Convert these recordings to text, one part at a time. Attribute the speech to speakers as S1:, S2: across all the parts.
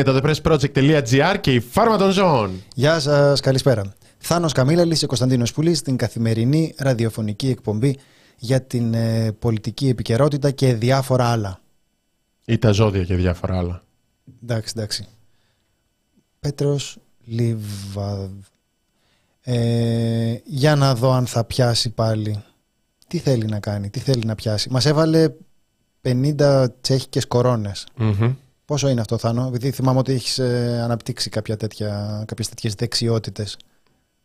S1: Είναι το thepressproject.gr και η Φάρμα των Ζώων.
S2: Γεια σας, καλησπέρα. Θάνος Καμίλαλης και Κωνσταντίνος Πουλή στην καθημερινή ραδιοφωνική εκπομπή για την ε, πολιτική επικαιρότητα και διάφορα άλλα.
S1: Ή τα ζώδια και διάφορα άλλα.
S2: Εντάξει, εντάξει. Πέτρος Λιβαδ. Ε, για να δω αν θα πιάσει πάλι. Τι θέλει να κάνει, τι θέλει να πιάσει. Μας έβαλε 50 τσέχικες κορώνες.
S1: Μμμ.
S2: Πόσο είναι αυτό, Θάνο, επειδή θυμάμαι ότι έχεις ε, αναπτύξει κάποια τέτοια, κάποιες τέτοιες δεξιότητες.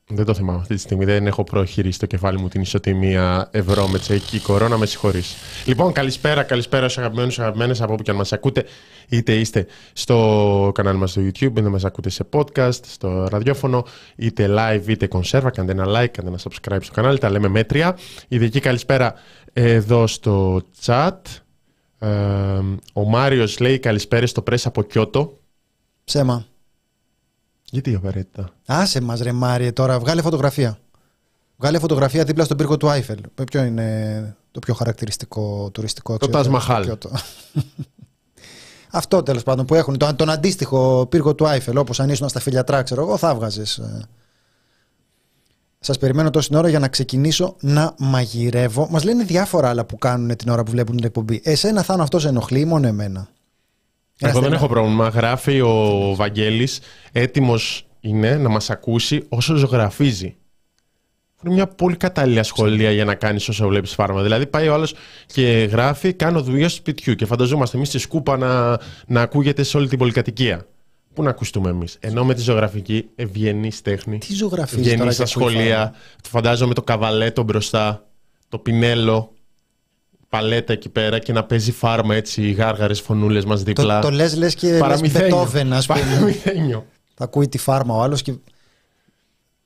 S1: Δεν το θυμάμαι αυτή τη στιγμή. Δεν έχω προχειρήσει στο κεφάλι μου την ισοτιμία ευρώ με τσεκική κορώνα. Με συγχωρείς. Λοιπόν, καλησπέρα, καλησπέρα στους αγαπημένους αγαπημένες από όπου και αν μας ακούτε. Είτε είστε στο κανάλι μας στο YouTube, είτε μας ακούτε σε podcast, στο ραδιόφωνο, είτε live, είτε κονσέρβα. Κάντε ένα like, κάντε ένα subscribe στο κανάλι. Τα λέμε μέτρια. Ειδική καλησπέρα εδώ στο chat. Ε, ο Μάριος λέει καλησπέρα στο press από Κιώτο.
S2: Ψέμα.
S1: Γιατί απαραίτητα;
S2: Άσε μας ρε Μάριε τώρα, βγάλε φωτογραφία. Βγάλε φωτογραφία δίπλα στον πύργο του Άιφελ. Ποιο είναι το πιο χαρακτηριστικό τουριστικό
S1: Το
S2: αξιοθέαιο
S1: Taj
S2: στο
S1: Mahal.
S2: Κιώτο; Αυτό τέλος πάντων που έχουν, τον, τον αντίστοιχο πύργο του Άιφελ, όπως αν ήσουν στα φιλιατρά, ξέρω εγώ, θα βγάζε. Σας περιμένω τόση ώρα για να ξεκινήσω να μαγειρεύω. Μας λένε διάφορα άλλα που κάνουν την ώρα που βλέπουν την εκπομπή. Εσένα θα είναι αυτός σε ενοχλεί ή μόνο εμένα; Ένα
S1: Εγώ δεν
S2: στενά-
S1: έχω πρόβλημα. Γράφει ο Βαγγέλης έτοιμος είναι να μας ακούσει όσο ζωγραφίζει. Είναι μια πολύ κατάλληλη ασχολία για να κάνεις όσο βλέπεις φάρμα. Δηλαδή, πάει ο άλλος και γράφει: Κάνω δουλειά στο σπιτιού και φανταζόμαστε εμείς τη σκούπα να, να ακούγεται σε όλη την πολυκατοικία. Πού να ακουστούμε εμείς; Ενώ με τη ζωγραφική ευγενή τέχνη.
S2: Τι ζωγραφίζει
S1: Βγαίνει
S2: τώρα
S1: στα
S2: και ακούει
S1: σχολεία.
S2: φάρμα.
S1: Το φαντάζομαι το καβαλέτο μπροστά. Το πινέλο. Παλέτα εκεί πέρα και να παίζει φάρμα έτσι οι γάργαρες φωνούλες μας δίπλα.
S2: Το, το λες λες και λες
S1: Παραμυθένιο.
S2: Μπετόβεν, ας πούμε.
S1: Παραμυθένιο.
S2: Θα ακούει τη φάρμα ο άλλος και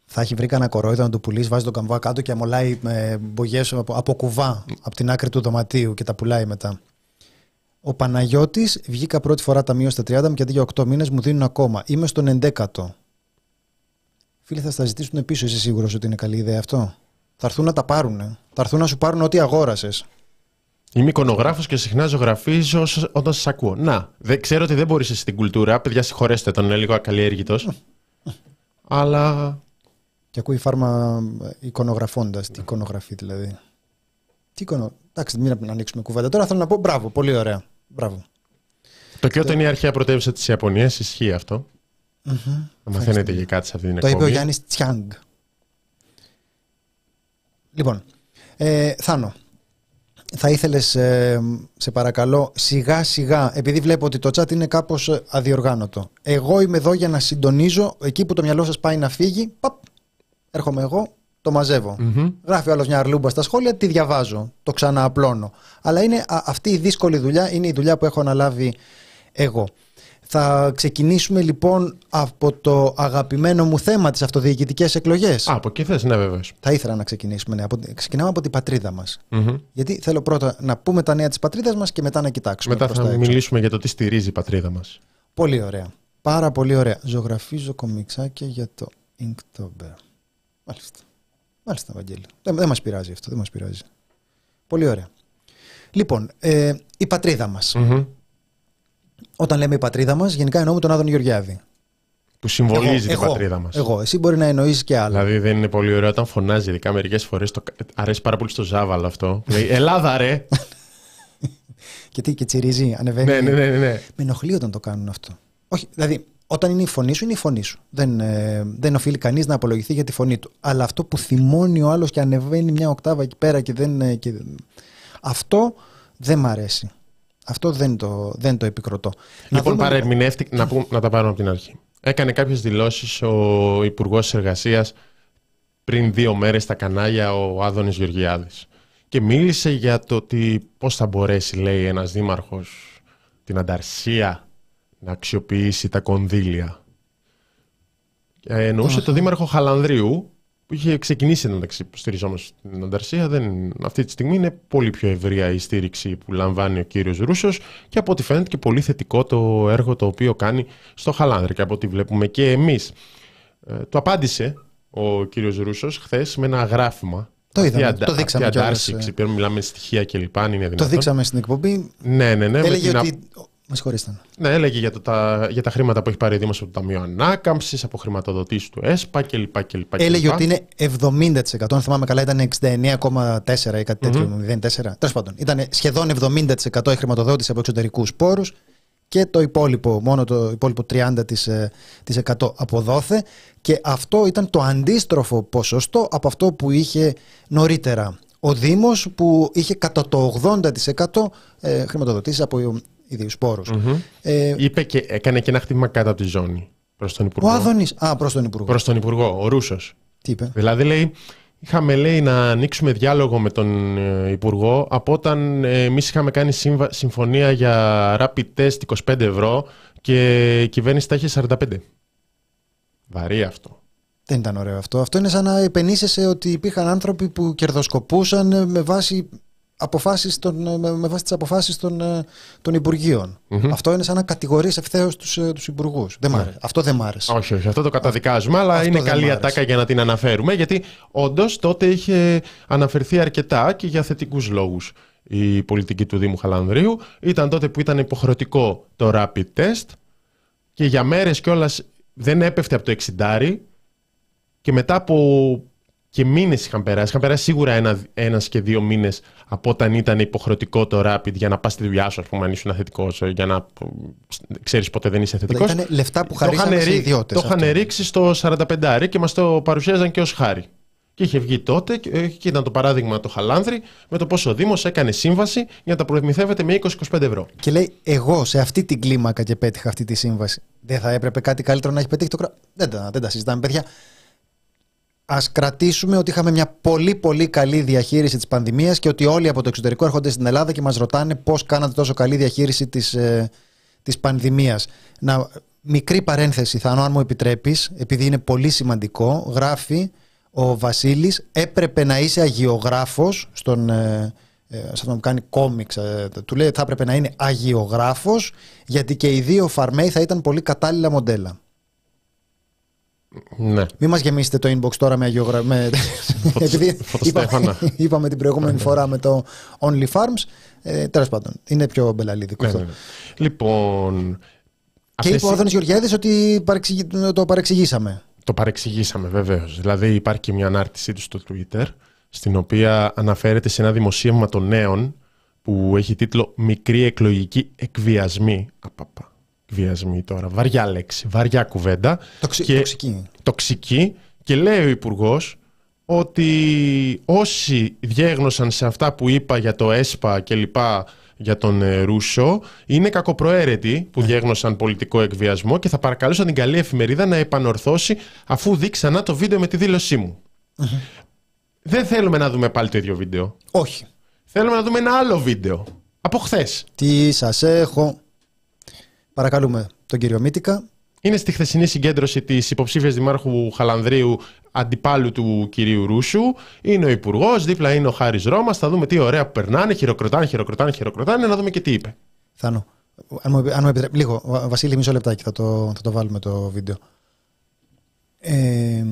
S2: θα έχει βρει κανένα κορόιδο να του πουλήσει, βάζει τον καμβά κάτω και αμολάει με μπογιές από, από κουβά από την άκρη του δωματίου και τα πουλάει μετά. Ο Παναγιώτης βγήκα πρώτη φορά ταμείο στα 30 μου και αντί για 8 μήνες μου δίνουν ακόμα. Είμαι στον 11ο. Φίλοι, θα στα ζητήσουν πίσω. Είσαι σίγουρος ότι είναι καλή ιδέα αυτό; Θα έρθουν να τα πάρουν. Θα έρθουν να σου πάρουν ό,τι αγόρασες.
S1: Είμαι εικονογράφος και συχνά ζωγραφίζω όσο- όταν σας ακούω. Να, δεν, ξέρω ότι δεν μπορείς εσύ στην κουλτούρα. Παιδιά, συγχωρέστε τον, είναι λίγο ακαλλιέργητος. Αλλά
S2: Και ακούει φάρμα εικονογραφώντας. Τι εικονογραφεί δηλαδή. Τι εικονο... Εντάξει, μην ανοίξουμε κουβέντα. Τώρα θέλω να πω μπράβο, πολύ ωραία. Μπράβο.
S1: το Κιώτο είναι η αρχαία πρωτεύουσα της Ιαπωνίας, ισχύει αυτό. Να μαθαίνετε για κάτι σε αυτή την
S2: Το είπε ο
S1: εκπομπή.
S2: Γιάννης Τσιάνγκ. Λοιπόν, ε, Θάνο, θα ήθελες, ε, σε παρακαλώ, σιγά σιγά, επειδή βλέπω ότι το chat είναι κάπως ε, αδιοργάνωτο. Εγώ είμαι εδώ για να συντονίζω, εκεί που το μυαλό σας πάει να φύγει, παπ, έρχομαι εγώ, το μαζεύω.
S1: Μμμ.
S2: Γράφει ο άλλος μια αρλούμπα στα σχόλια, τη διαβάζω, το ξανααπλώνω. Αλλά είναι, α- αυτή η δύσκολη δουλειά είναι η δουλειά που έχω αναλάβει εγώ. Θα ξεκινήσουμε λοιπόν από το αγαπημένο μου θέμα, τις αυτοδιοικητικές εκλογές.
S1: Α, από εκεί θες, ναι βέβαια.
S2: Θα ήθελα να ξεκινήσουμε. Ναι. Από... Ξεκινάμε από την πατρίδα μας. Γιατί θέλω πρώτα να πούμε τα νέα της πατρίδας μας και μετά να κοιτάξουμε.
S1: Μετά
S2: προς
S1: θα
S2: τα έξω.
S1: μιλήσουμε για το τι στηρίζει η πατρίδα μας.
S2: Πολύ ωραία. Πάρα πολύ ωραία. Ζωγραφίζω κομιξάκια για το Inktober. Μάλιστα. Μάλιστα, Βαγγέλη. Δεν, δεν μας πειράζει αυτό, δεν μας πειράζει. Πολύ ωραία. Λοιπόν, ε, η πατρίδα μας.
S1: Μμμ.
S2: Όταν λέμε η πατρίδα μας, γενικά εννοούμε τον Άδωνη Γεωργιάδη.
S1: Που συμβολίζει την
S2: εγώ,
S1: πατρίδα μας.
S2: Εγώ, εσύ μπορεί να εννοείς και άλλα.
S1: Δηλαδή δεν είναι πολύ ωραίο όταν φωνάζει, ειδικά μερικές φορές. Το... Αρέσει πάρα πολύ στο Ζάβαλο αυτό. Λέει Ελλάδα, ρε!
S2: Και τι, και τσιρίζει, ανεβαίνει.
S1: ναι, ναι, ναι, ναι, ναι.
S2: Με ενοχλεί όταν το κάνουν αυτό. Όχι, δηλαδή, όταν είναι η φωνή σου, είναι η φωνή σου. Δεν, ε, δεν οφείλει κανείς να απολογηθεί για τη φωνή του. Αλλά αυτό που θυμώνει ο άλλος και ανεβαίνει μια οκτάβα εκεί πέρα και δεν. ε, Και... Αυτό δεν μ' αρέσει. Αυτό δεν το, δεν το επικροτώ. Να
S1: Λοιπόν,
S2: δούμε-
S1: παρερμηνεύτηκε. Να, πούμε- να τα πάρουμε από την αρχή. Έκανε κάποιες δηλώσεις ο Υπουργός Εργασίας πριν δύο μέρες στα κανάλια ο Άδωνης Γεωργιάδης. Και μίλησε για το ότι πώς θα μπορέσει, λέει, ένας δήμαρχος την ανταρσία να αξιοποιήσει τα κονδύλια. Ε, εννοούσε το δήμαρχο Χαλανδρίου, που είχε ξεκινήσει εντάξει, στηριζόμενος στην ανταρσία. Δεν, αυτή τη στιγμή είναι πολύ πιο ευρεία η στήριξη που λαμβάνει ο κύριος Ρούσος και από ό,τι φαίνεται και πολύ θετικό το έργο το οποίο κάνει στο Χαλάνδρη και από ό,τι βλέπουμε και εμείς. Ε, το απάντησε ο κύριος Ρούσος χθες με ένα γράφημα.
S2: Το είδαμε,
S1: Αυτή η αντα-
S2: το δείξαμε
S1: αυτή η
S2: κιόλας,
S1: αντάρση,
S2: ε.
S1: ξεπέρνουμε, μιλάμε στοιχεία κλπ. αν είναι
S2: Το
S1: δυνατόν.
S2: δείξαμε στην εκπομπή.
S1: Ναι, ναι, ναι. με
S2: έλεγε
S1: την α-
S2: ότι. Με συγχωρείτε.
S1: ναι, έλεγε για, το, τα, για τα χρήματα που έχει πάρει ο Δήμος από το Ταμείο Ανάκαμψης, από χρηματοδοτήσεις του ΕΣΠΑ κλπ. κλπ,
S2: Έλεγε
S1: κλπ.
S2: ότι είναι 70%. Αν θυμάμαι καλά, ήταν 69,4 ή κάτι τέτοιο, 0,4. Τέλος πάντων, ήταν σχεδόν 70% η χρηματοδότηση από εξωτερικούς πόρους και το υπόλοιπο, μόνο το υπόλοιπο 30% της, ε, της 100 αποδόθε. Και αυτό ήταν το αντίστροφο ποσοστό από αυτό που είχε νωρίτερα ο Δήμος που είχε κατά το 80% ε, χρηματοδοτήσεις από ιδίους πόρους. Ε,
S1: Είπε και έκανε και ένα χτύπημα κάτω από τη ζώνη προς τον
S2: ο
S1: Υπουργό.
S2: Άδωνης, α, προς τον Υπουργό.
S1: Προς τον Υπουργό, ο Ρούσος.
S2: Τι είπε;
S1: Δηλαδή λέει, είχαμε λέει να ανοίξουμε διάλογο με τον ε, Υπουργό από όταν ε, εμείς είχαμε κάνει σύμβα- συμφωνία για rapid test 25 ευρώ και η κυβέρνηση τα είχε 45. Βαρύ αυτό.
S2: Δεν ήταν ωραίο αυτό. Αυτό είναι σαν να επενήσεσαι ότι υπήρχαν άνθρωποι που κερδοσκοπούσαν ε, με βάση, αποφάσεις των, ε, με, με βάση τις αποφάσεις των, ε, των υπουργείων. Αυτό είναι σαν να κατηγορείς ευθέως τους, ε, τους υπουργούς. Δεν μ' άρεσε. Αυτό δεν μ' άρεσε.
S1: Όχι, όχι, αυτό το καταδικάζουμε, αλλά
S2: Αυτό
S1: είναι
S2: δεν
S1: καλή
S2: μ' άρεσε.
S1: ατάκα για να την αναφέρουμε, γιατί όντως τότε είχε αναφερθεί αρκετά και για θετικούς λόγους η πολιτική του Δήμου Χαλανδρίου. Ήταν τότε που ήταν υποχρεωτικό το rapid test και για μέρες κιόλας δεν έπεφτε από το 60 και μετά από και μήνες είχαν περάσει. Είχαν περάσει σίγουρα ένα ένας και δύο μήνες από όταν ήταν υποχρεωτικό το rapid για να πας στη δουλειά σου, ας πούμε, αν ήσουν θετικό, για να ξέρεις ποτέ δεν είσαι θετικό.
S2: ήταν λεφτά που χαρίσανε σε ιδιώτες
S1: Το είχαν
S2: αυτό.
S1: ρίξει στο 45 και μας το παρουσίαζαν και ως χάρη. Και είχε βγει τότε και ε, και ήταν το παράδειγμα το Χαλάνδρη με το πόσο ο Δήμος έκανε σύμβαση για να τα προμηθεύεται με 20-25 ευρώ.
S2: Και λέει, εγώ σε αυτή την κλίμακα και πέτυχα αυτή τη σύμβαση. Δεν θα έπρεπε κάτι καλύτερο να έχει πετύχει το κράτο. Δεν, τα- δεν τα συζητάμε, παιδιά. Α κρατήσουμε ότι είχαμε μια πολύ πολύ καλή διαχείριση της πανδημίας και ότι όλοι από το εξωτερικό έρχονται στην Ελλάδα και μας ρωτάνε πώς κάνατε τόσο καλή διαχείριση της ε, της πανδημίας. Να, μικρή παρένθεση, θα αν μου επιτρέπεις, επειδή είναι πολύ σημαντικό, γράφει ο Βασίλης, έπρεπε να είσαι αγιογράφος στον, ε, ε, σε αυτόν που κάνει κόμιξ, ε, του λέει θα έπρεπε να είναι αγιογράφος, γιατί και οι δύο φαρμαίοι θα ήταν πολύ κατάλληλα μοντέλα.
S1: Ναι.
S2: Μην μας γεμίσετε το inbox τώρα με αγιογράφο. Με... Επειδή
S1: φωτοστέφανα.
S2: είπα, είπαμε την προηγούμενη φορά με το Only Farms. Ε, Τέλος πάντων, είναι πιο μπελαλίδικο
S1: Ναι,
S2: αυτό.
S1: ναι, ναι. Λοιπόν.
S2: Και
S1: αυτές
S2: είπε ο
S1: οι-
S2: Άδωνης Γεωργιάδης ότι παρεξηγη- το παρεξηγήσαμε.
S1: Το παρεξηγήσαμε βεβαίως. Δηλαδή υπάρχει και μια ανάρτησή του στο Twitter στην οποία αναφέρεται σε ένα δημοσίευμα των νέων που έχει τίτλο «Μικρή εκλογική εκβιασμή». Απαπα. Εκβιασμή τώρα. Βαριά λέξη, βαριά κουβέντα.
S2: Τοξι-
S1: Και-
S2: τοξική.
S1: Τοξική και λέει ο υπουργός ότι όσοι διέγνωσαν σε αυτά που είπα για το ΕΣΠΑ και λοιπά για τον ε, Ρούσο είναι κακοπροαίρετοι που διέγνωσαν πολιτικό εκβιασμό και θα παρακαλούσαν την καλή εφημερίδα να επανορθώσει αφού δει ξανά το βίντεο με τη δήλωσή μου. Δεν θέλουμε να δούμε πάλι το ίδιο βίντεο.
S2: Όχι.
S1: Θέλουμε να δούμε ένα άλλο βίντεο. Από χθες.
S2: Τι σας έχω. Παρακαλούμε τον κύριο Μίτικα.
S1: Είναι στη χθεσινή συγκέντρωση της υποψήφιας Δημάρχου Χαλανδρίου, αντιπάλου του κυρίου Ρούσου. Είναι ο Υπουργός, δίπλα είναι ο Χάρης Ρώμας. Θα δούμε τι ωραία που περνάνε, χειροκροτάνε, χειροκροτάνε, χειροκροτάνε, να δούμε και τι είπε.
S2: Θάνο, αν μου, αν μου επιτρέπει, λίγο, Βασίλη, μισό λεπτάκι θα το, θα το βάλουμε το βίντεο. Ε,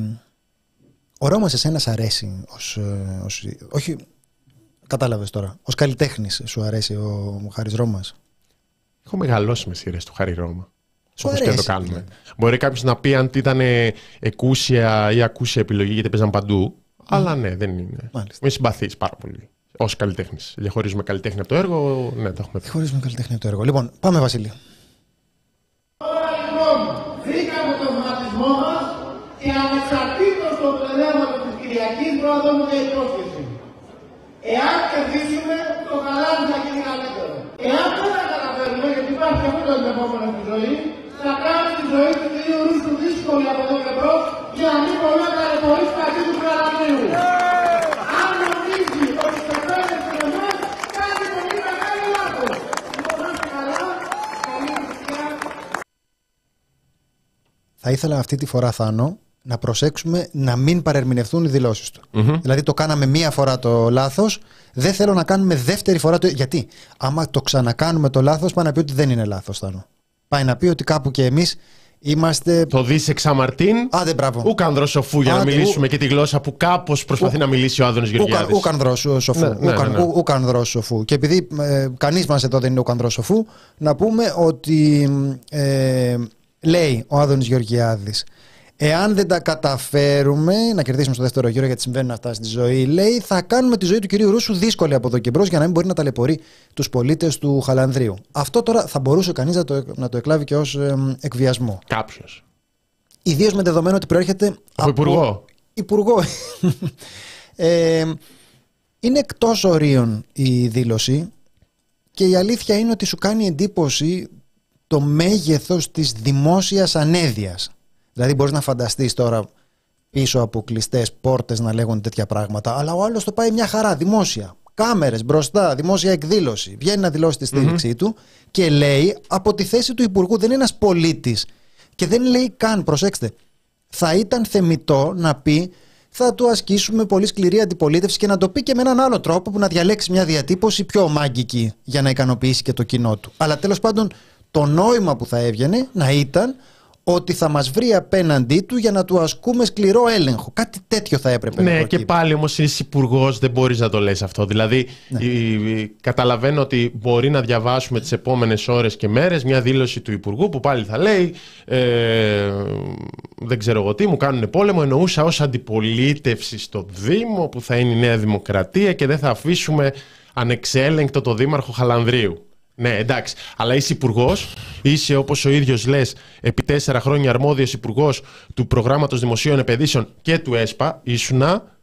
S2: ο Ρώμας εσένα αρέσει ως, ε, ως, όχι, κατάλαβες τώρα, ως καλλιτέχνης σου αρέσει ο, ο Χάρης Ρώμας;
S1: Έχω μεγαλώσει με σειρές του Χάρη Ρώμα. Σου αρέσει. Και το κάνουμε. Μπορεί κάποιος να πει αν ήταν εκούσια ή ακούσια επιλογή γιατί παίζαν παντού. Mm. Αλλά ναι, δεν είναι. Μάλιστα. Με συμπαθεί πάρα πολύ. Ω καλλιτέχνης. Διαχωρίζουμε καλλιτέχνη από το έργο. Ναι, το έχουμε πει.
S2: Διαχωρίζουμε καλλιτέχνη από το έργο. Λοιπόν, πάμε, Βασίλη.
S3: Τώρα λοιπόν, βρήκαμε τον βαπτισμό μας και ανεξαρτήτως του πνεύματο της Κυριακής μπορούμε να δούμε μια υπόσχεση. Εάν κερδίσουμε, το καλά θα γίνει καλύτερο. Εάν δεν τα καταφέρουμε, γιατί υπάρχει αυτό το ενδεχόμενο στη ζωή, θα κάνει τη ζωή τους κυρίου Ρούστου δύσκολη από εδώ και μπρος για να μην μπορεί να ταλαιπωρήσει τα του Καλαμίου. Αν νομίζει ότι το παίρνει σε εμάς, κάνει πολύ μεγάλο λάθος. Λοιπόν, να είστε καλά, καλή νησιά.
S2: Θα ήθελα αυτή τη φορά, Θάνο, να προσέξουμε να μην παρερμηνευτούν οι δηλώσεις του. Mm-hmm. Δηλαδή, το κάναμε μία φορά το λάθος, δεν θέλω να κάνουμε δεύτερη φορά το. Γιατί, άμα το ξανακάνουμε το λάθος, πάει να πει ότι δεν είναι λάθος, Θάνο. Πάει να πει ότι κάπου και εμείς είμαστε.
S1: Το δεις εξαμαρτίν.
S2: Άντε, μπράβο.
S1: Ούκ ανδρόσοφου για να μιλήσουμε ου... και τη γλώσσα που κάπως προσπαθεί ου... να μιλήσει ο Άδωνης Γεωργιάδης.
S2: Ούκ ανδρόσοφου. Ναι, ναι, ναι, Ούκ ανδρόσοφου. Και επειδή ε, κανείς μας εδώ δεν είναι ούκ ανδρόσοφου, να πούμε ότι ε, λέει ο Άδωνης Γεωργιάδης Εάν δεν τα καταφέρουμε να κερδίσουμε στο δεύτερο γύρο, γιατί συμβαίνουν αυτά στη ζωή, λέει, θα κάνουμε τη ζωή του κυρίου Ρούσου δύσκολη από εδώ και μπρος για να μην μπορεί να ταλαιπωρεί τους πολίτες του Χαλανδρίου. Αυτό τώρα θα μπορούσε κανείς να, το, να το εκλάβει και ως ε, εκβιασμό.
S1: Κάποιος.
S2: Ιδίως με δεδομένο ότι προέρχεται.
S1: Από, από Υπουργό.
S2: Υπουργό. ε, είναι εκτός ορίων η δήλωση και η αλήθεια είναι ότι σου κάνει εντύπωση το μέγεθος της δημόσιας ανέδειας Δηλαδή, μπορείς να φανταστείς τώρα πίσω από κλειστές πόρτες να λέγονται τέτοια πράγματα, αλλά ο άλλος το πάει μια χαρά, δημόσια. Κάμερες μπροστά, δημόσια εκδήλωση. Βγαίνει να δηλώσει τη στηριξή του και λέει από τη θέση του Υπουργού, δεν είναι ένας πολίτης. Και δεν λέει καν, προσέξτε, θα ήταν θεμητό να πει θα του ασκήσουμε πολύ σκληρή αντιπολίτευση και να το πει και με έναν άλλο τρόπο που να διαλέξει μια διατύπωση πιο ομάγκικη για να ικανοποιήσει και το κοινό του. Αλλά τέλος πάντων το νόημα που θα έβγαινε να ήταν ότι θα μας βρει απέναντί του για να του ασκούμε σκληρό έλεγχο. Κάτι τέτοιο θα έπρεπε
S1: ναι,
S2: να
S1: Ναι, και πάλι όμως είσαι υπουργός, δεν μπορείς να το λες αυτό. Δηλαδή, ναι. η, καταλαβαίνω ότι μπορεί να διαβάσουμε τις επόμενες ώρες και μέρες μια δήλωση του υπουργού που πάλι θα λέει ε, δεν ξέρω εγώ τι, μου κάνουν πόλεμο. Εννοούσα ως αντιπολίτευση στο Δήμο που θα είναι η Νέα Δημοκρατία και δεν θα αφήσουμε ανεξέλεγκτο το Δήμαρχο Χαλανδρίου. Ναι, εντάξει. Αλλά είσαι υπουργός, είσαι όπως ο ίδιος λες, επί τέσσερα χρόνια αρμόδιος υπουργός του προγράμματος δημοσίων επενδύσεων και του ΕΣΠΑ. Ήσουνα.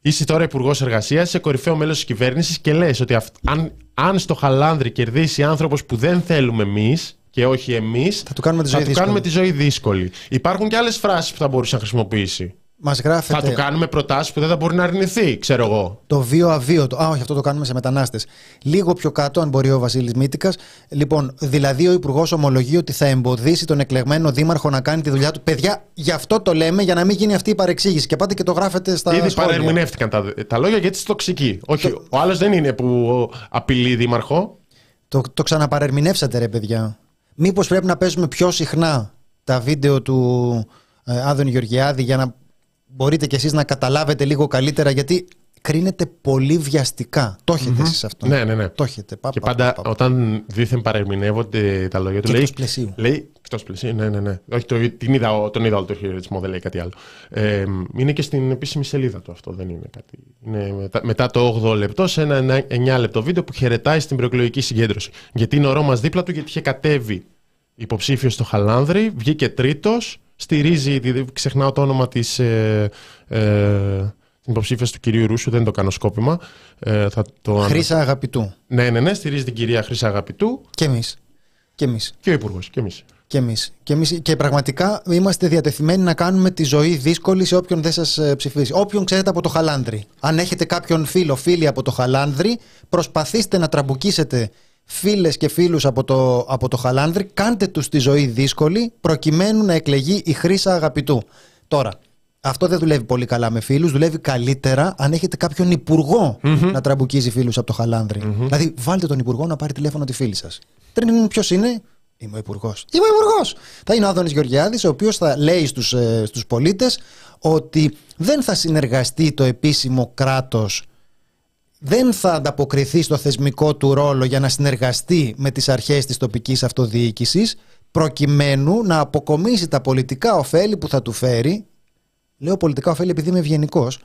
S1: Είσαι τώρα υπουργός εργασίας, είσαι κορυφαίο μέλος της κυβέρνησης και λες ότι αν, αν στο Χαλάνδρι κερδίσει άνθρωπος που δεν θέλουμε εμείς και όχι εμείς,
S2: θα του κάνουμε τη
S1: ζωή, θα κάνουμε τη ζωή δύσκολη. Υπάρχουν και άλλες φράσεις που θα μπορούσε να χρησιμοποιήσει.
S2: Μας γράφετε...
S1: Θα του κάνουμε προτάσεις που δεν θα μπορεί να αρνηθεί, ξέρω εγώ.
S2: Το βίο αβίωτο. Α, όχι, αυτό το κάνουμε σε μετανάστες. Λίγο πιο κάτω, αν μπορεί ο Βασίλης Μήτικα. Λοιπόν, δηλαδή ο Υπουργός ομολογεί ότι θα εμποδίσει τον εκλεγμένο δήμαρχο να κάνει τη δουλειά του. Παιδιά, γι' αυτό το λέμε, για να μην γίνει αυτή η παρεξήγηση. Και πάτε και το γράφετε στα.
S1: Ήδη παρερμηνεύτηκαν τα, τα λόγια γιατί είσαι τοξική. Όχι, το... ο άλλος δεν είναι που απειλεί δήμαρχο.
S2: Το, το ξαναπαρερμηνεύσατε, ρε παιδιά. Μήπως πρέπει να παίζουμε πιο συχνά τα βίντεο του ε, Άδων Γεωργιάδη για να μπορείτε κι εσείς να καταλάβετε λίγο καλύτερα γιατί κρίνεται πολύ βιαστικά. Το έχετε mm-hmm. εσείς αυτό;
S1: Ναι, ναι, ναι.
S2: Το έχετε.
S1: Πα, και πα, πάντα πα, όταν δίθεν παρεμεινεύονται τα λόγια του
S2: και
S1: λέει...
S2: Εκτός πλαισίου.
S1: Λέει, εκτός πλαισίου, ναι, ναι, ναι. Όχι, το, την είδα, τον είδα όλο το χειρισμό, δεν λέει κάτι άλλο. Ε, είναι και στην επίσημη σελίδα του αυτό, δεν είναι κάτι. Είναι μετά, μετά το 8 λεπτό, σε ένα 9 λεπτό βίντεο που χαιρετάει στην προεκλογική συγκέντρωση. Γιατί είναι ο Ρώμας δίπλα του, γιατί είχε κατέβει υποψήφιος στο Χαλάνδρη, βγήκε τρίτος στηρίζει, ξεχνάω το όνομα της ε, ε, υποψήφιας του κυρίου Ρούσου, δεν το κάνω σκόπιμα.
S2: Ε, θα το... Χρήσα Αγαπητού.
S1: Ναι, ναι, ναι, στηρίζει την κυρία Χρήσα Αγαπητού.
S2: Και εμείς. Και, εμείς.
S1: και ο υπουργός, και εμείς.
S2: Και εμείς. Και, εμείς. και πραγματικά είμαστε διατεθειμένοι να κάνουμε τη ζωή δύσκολη σε όποιον δεν σας ε, ψηφίσει. Όποιον ξέρετε από το Χαλάνδρι. Αν έχετε κάποιον φίλο, φίλη από το Χαλάνδρι, προσπαθήστε να τραμπουκίσετε φίλες και φίλους από το, από το Χαλάνδρη, κάντε τους τη ζωή δύσκολη προκειμένου να εκλεγεί η Χρύσα Αγαπητού. Τώρα, αυτό δεν δουλεύει πολύ καλά με φίλους, δουλεύει καλύτερα αν έχετε κάποιον υπουργό να τραμπουκίζει φίλους από το χαλανδρη Δηλαδή, βάλτε τον υπουργό να πάρει τηλέφωνο τη φίλη σας. Τριν, ποιος είναι, Είμαι ο υπουργός. Είμαι ο υπουργός. Θα είναι ο Άδωνης Γεωργιάδης, ο οποίος θα λέει στους ε, στους πολίτες ότι δεν θα συνεργαστεί το επίσημο κράτος, δεν θα ανταποκριθεί στο θεσμικό του ρόλο για να συνεργαστεί με τις αρχές της τοπικής αυτοδιοίκησης προκειμένου να αποκομίσει τα πολιτικά ωφέλη που θα του φέρει. Λέω πολιτικά ωφέλη επειδή είμαι ευγενικός,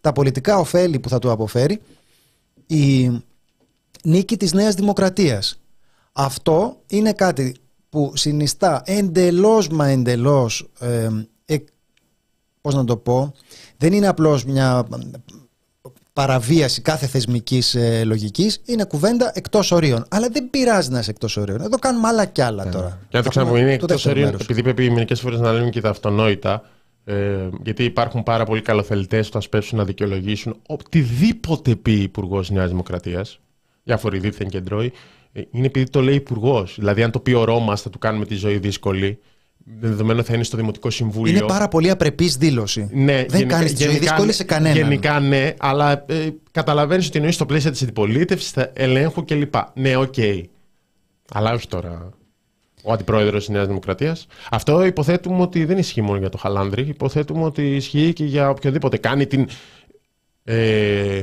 S2: τα πολιτικά ωφέλη που θα του αποφέρει η νίκη της Νέας Δημοκρατίας. Αυτό είναι κάτι που συνιστά εντελώς μα εντελώς ε, ε, πώς να το πω δεν είναι απλώς μια παραβίαση κάθε θεσμικής ε, λογικής είναι κουβέντα εκτός ορίων αλλά δεν πειράζει να είσαι εκτός ορίων εδώ κάνουμε άλλα κι άλλα ναι. τώρα
S1: και αν το ξαναπούμε είναι εκτός ορίων επειδή πρέπει μερικές φορές να λέμε και τα αυτονόητα ε, γιατί υπάρχουν πάρα πολλοί καλοθελητές που θα σπέσουν να δικαιολογήσουν οτιδήποτε πει υπουργός Νέας Δημοκρατίας, διάφοροι δίθεν κεντρώοι, ε, είναι επειδή το λέει υπουργός. Δηλαδή, αν το πει ο Ρώμας, θα του κάνουμε τη ζωή δύσκολη. Δεδομένου θα είναι στο Δημοτικό Συμβούλιο.
S2: Είναι πάρα πολύ απρεπής δήλωση.
S1: Ναι,
S2: Δεν κάνεις τη ζωή δύσκολη σε κανέναν.
S1: Γενικά ναι, αλλά ε, καταλαβαίνεις ότι εννοείς στο πλαίσιο της αντιπολίτευσης, ελέγχου κλπ. Ναι, οκέι. Okay. Αλλά όχι τώρα ο αντιπρόεδρος της Νέας Δημοκρατίας. Αυτό υποθέτουμε ότι δεν ισχύει μόνο για το Χαλάνδρη. Υποθέτουμε ότι ισχύει και για οποιοδήποτε κάνει την. Ε,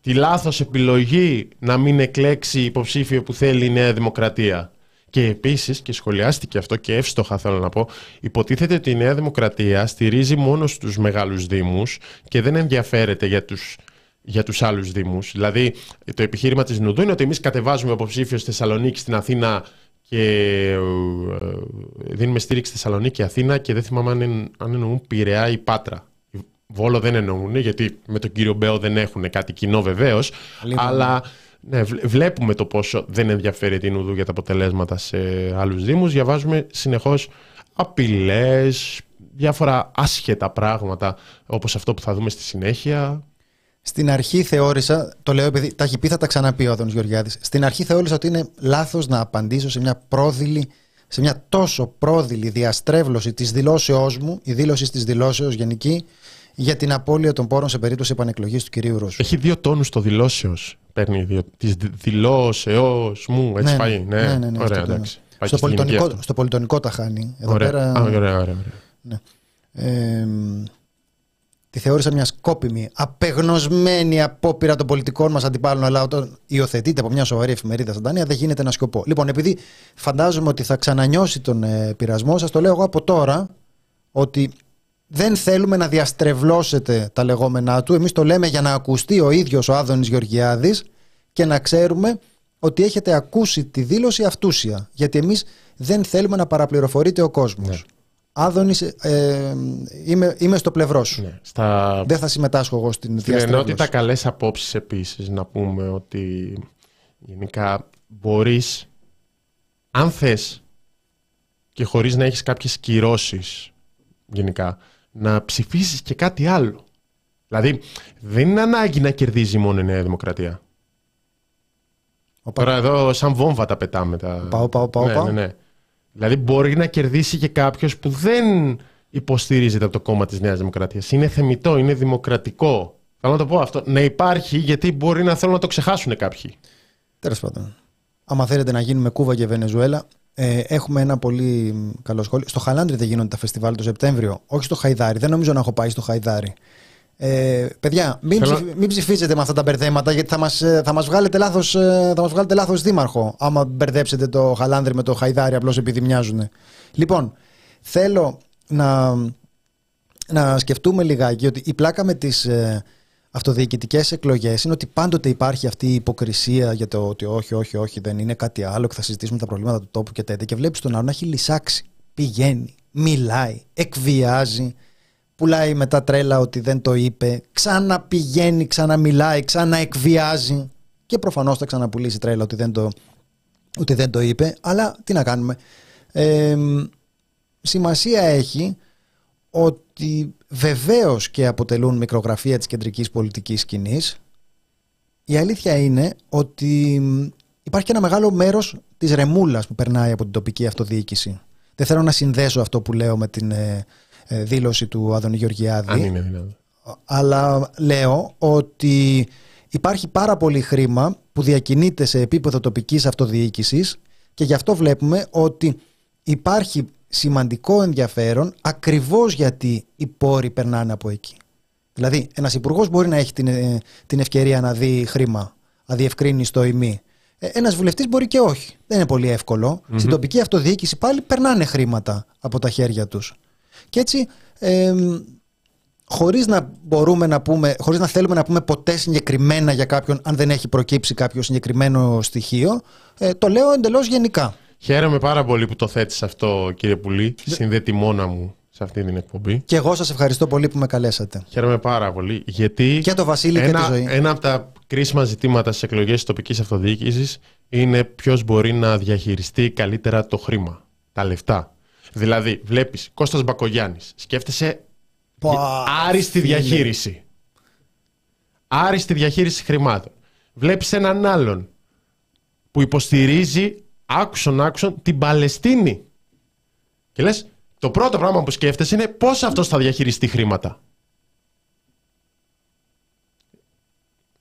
S1: τη λάθος επιλογή να μην εκλέξει υποψήφιο που θέλει η Νέα Δημοκρατία. Και επίσης, και σχολιάστηκε αυτό και εύστοχα θέλω να πω, υποτίθεται ότι η Νέα Δημοκρατία στηρίζει μόνος στου μεγάλους Δήμους και δεν ενδιαφέρεται για τους για τους άλλους Δήμους. Δηλαδή, το επιχείρημα της Νουδού είναι ότι εμείς κατεβάζουμε υποψήφιο στη Θεσσαλονίκη, στην Αθήνα και ε, δίνουμε στήριξη στη Θεσσαλονίκη και Αθήνα και δεν θυμάμαι αν, αν εννοούν Πειραιά ή Πάτρα. Βόλο δεν εννοούν, γιατί με τον κύριο Μπέο δεν έχουν κάτι κοινό βεβαίως. Αλλά ναι, βλέπουμε το πόσο δεν ενδιαφέρει την Ουδού για τα αποτελέσματα σε άλλους Δήμους. Διαβάζουμε συνεχώς απειλές, διάφορα άσχετα πράγματα όπως αυτό που θα δούμε στη συνέχεια.
S2: Στην αρχή θεώρησα, το λέω επειδή τα έχει πει, θα τα ξαναπεί ο Άδωνο Γεωργιάδης. Στην αρχή θεώρησα ότι είναι λάθος να απαντήσω σε μια πρόδειλη, σε μια τόσο πρόδειλη διαστρέβλωση της δηλώσεώς μου, η δήλωση της δηλώσεως γενική, για την απώλεια των πόρων σε περίπτωση επανεκλογής του κυρίου Ρώσου.
S1: Έχει δύο τόνους το δηλώσεως. Παίρνει δύο. Τη δηλώσεω μου, έτσι ναι, πάει. Ναι, ναι, ναι, ναι ωραία, εντάξει.
S2: Στο πολιτονικό, στο πολιτονικό τα χάνει. Εδώ
S1: ωραία.
S2: πέρα.
S1: Α, ωραία, ωραία, ωραία.
S2: Ναι. Ε, τη θεώρησα μια σκόπιμη, απεγνωσμένη απόπειρα των πολιτικών μας αντιπάλων, αλλά όταν υιοθετείται από μια σοβαρή εφημερίδα σαν Δανία, δεν γίνεται να σκοπό. Λοιπόν, επειδή φαντάζομαι ότι θα ξανανιώσει τον ε, πειρασμό, σας το λέω εγώ από τώρα ότι δεν θέλουμε να διαστρεβλώσετε τα λεγόμενά του. Εμείς το λέμε για να ακουστεί ο ίδιος ο Άδωνης Γεωργιάδης και να ξέρουμε ότι έχετε ακούσει τη δήλωση αυτούσια. Γιατί εμείς δεν θέλουμε να παραπληροφορείτε ο κόσμος. Ναι. Άδωνης, ε, είμαι, είμαι στο πλευρό σου. Ναι. Στα... Δεν θα συμμετάσχω εγώ στην, στην διαστρέβλωση. Στην
S1: ενότητα καλές απόψεις επίσης να πούμε ότι γενικά μπορείς αν θες και χωρίς να έχεις κάποιες κυρώσεις γενικά να ψηφίσεις και κάτι άλλο. Δηλαδή, δεν είναι ανάγκη να κερδίζει μόνο η Νέα Δημοκρατία. Τώρα εδώ σαν βόμβα τα πετάμε. Τα...
S2: Πάω, πάω, πάω.
S1: Ναι, ναι, ναι. Δηλαδή μπορεί να κερδίσει και κάποιος που δεν υποστηρίζεται από το κόμμα της Νέας Δημοκρατίας. Είναι θεμητό, είναι δημοκρατικό. Θέλω να το πω αυτό. Να υπάρχει γιατί μπορεί να θέλουν να το ξεχάσουν κάποιοι.
S2: Τέλος πάντων. Άμα θέλετε να γίνουμε Κούβα και Βενεζουέλα, ε, έχουμε ένα πολύ καλό σχόλιο. Στο Χαλάνδρι δεν γίνονται τα φεστιβάλ το Σεπτέμβριο. Όχι στο Χαϊδάρι. Δεν νομίζω να έχω πάει στο Χαϊδάρι. Ε, παιδιά, μην, Θέλω... μην ψηφίζετε με αυτά τα μπερδέματα γιατί θα μας, ε, θα μας βγάλετε λάθος, ε, θα μας βγάλετε λάθος δήμαρχο άμα μπερδέψετε το Χαλάνδρι με το Χαϊδάρι απλώς επειδή μοιάζουν. Λοιπόν, θέλω να, να σκεφτούμε λιγάκι ότι η πλάκα με τις ε, αυτοδιοικητικές εκλογές είναι ότι πάντοτε υπάρχει αυτή η υποκρισία για το ότι όχι, όχι, όχι, δεν είναι κάτι άλλο και θα συζητήσουμε τα προβλήματα του τόπου και τέτοια. Και βλέπεις τον άλλο να έχει λυσάξει. Πηγαίνει, μιλάει, εκβιάζει, πουλάει μετά τρέλα ότι δεν το είπε, ξαναπηγαίνει, ξαναμιλάει, ξαναεκβιάζει και προφανώς θα ξαναπουλήσει τρέλα ότι δεν το, ότι δεν το είπε. Αλλά τι να κάνουμε. Ε, σημασία έχει ότι βεβαίως και αποτελούν μικρογραφία της κεντρικής πολιτικής σκηνής. Η αλήθεια είναι ότι υπάρχει και ένα μεγάλο μέρος της ρεμούλας που περνάει από την τοπική αυτοδιοίκηση. Δεν θέλω να συνδέσω αυτό που λέω με την ε, ε, δήλωση του Αδωνή Γεωργιάδη.
S1: Αν είναι δηλαδή.
S2: Αλλά λέω ότι υπάρχει πάρα πολύ χρήμα που διακινείται σε επίπεδο τοπικής αυτοδιοίκησης και γι' αυτό βλέπουμε ότι υπάρχει σημαντικό ενδιαφέρον ακριβώς γιατί οι πόροι περνάνε από εκεί. Δηλαδή, ένας υπουργός μπορεί να έχει την, ε, την ευκαιρία να δει χρήμα, αδιευκρίνηστο ή μη. Ε, Ένας βουλευτής μπορεί και όχι. Δεν είναι πολύ εύκολο. Στην τοπική αυτοδιοίκηση πάλι περνάνε χρήματα από τα χέρια τους. Και έτσι, ε, χωρίς να μπορούμε να πούμε, χωρίς να θέλουμε να πούμε ποτέ συγκεκριμένα για κάποιον, αν δεν έχει προκύψει κάποιο συγκεκριμένο στοιχείο, ε, το λέω εντελώς γενικά.
S1: Χαίρομαι πάρα πολύ που το θέτεις αυτό, κύριε Πουλή. Συνδέτη μόνα μου σε αυτή την εκπομπή.
S2: Και εγώ σας ευχαριστώ πολύ που με καλέσατε.
S1: Χαίρομαι πάρα πολύ. Γιατί
S2: Και το Βασίλη και
S1: ένα,
S2: τη ζωή.
S1: ένα από τα κρίσιμα ζητήματα στις εκλογές της τοπικής αυτοδιοίκησης είναι ποιος μπορεί να διαχειριστεί καλύτερα το χρήμα, τα λεφτά. Δηλαδή, βλέπεις Κώστας Μπακογιάννης, σκέφτεσαι
S2: Πω,
S1: άριστη
S2: φίλε.
S1: διαχείριση. Άριστη διαχείριση χρημάτων. Βλέπεις έναν άλλον που υποστηρίζει άκουσον άκουσον την Παλαιστίνη. Και λες, το πρώτο πράγμα που σκέφτεσαι είναι πώς αυτός θα διαχειριστεί χρήματα.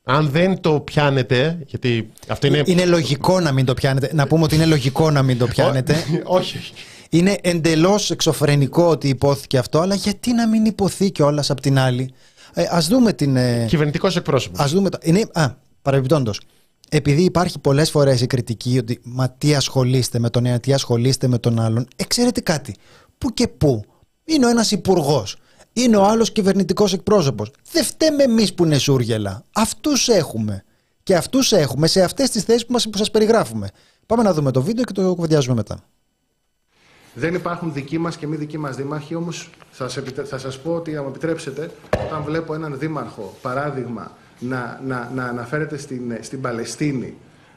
S1: Αν δεν το πιάνετε, γιατί αυτό είναι...
S2: Είναι λογικό να μην το πιάνετε. Να πούμε ότι είναι λογικό να μην το πιάνετε.
S1: όχι, όχι.
S2: Είναι εντελώς εξωφρενικό ότι υπόθηκε αυτό, αλλά γιατί να μην υποθεί κιόλας απ' την άλλη; Ε, Α δούμε την. Ε,
S1: Κυβερνητικός εκπρόσωπος.
S2: ας δούμε το. Είναι, α, παρεμπιπτόντως. Επειδή υπάρχει πολλές φορές η κριτική ότι μα τι ασχολείστε με τον ένα, τι ασχολείστε με τον άλλον, ε, ξέρετε κάτι. Πού και πού. Είναι ο ένας υπουργός. Είναι ο άλλος κυβερνητικός εκπρόσωπος. Δεν φταίμε εμείς που είναι σούργελα. Αυτούς έχουμε. Και αυτούς έχουμε σε αυτές τις θέσεις που, μας- που σας περιγράφουμε. Πάμε να δούμε το βίντεο και το κουβεντιάζουμε μετά.
S4: Δεν υπάρχουν δικοί μας και μη δικοί μας δήμαρχοι, όμως θα σας, επιτε- θα σας πω ότι, να μου επιτρέψετε, όταν βλέπω έναν δήμαρχο, παράδειγμα, να, να, να αναφέρεται στην, στην Παλαιστίνη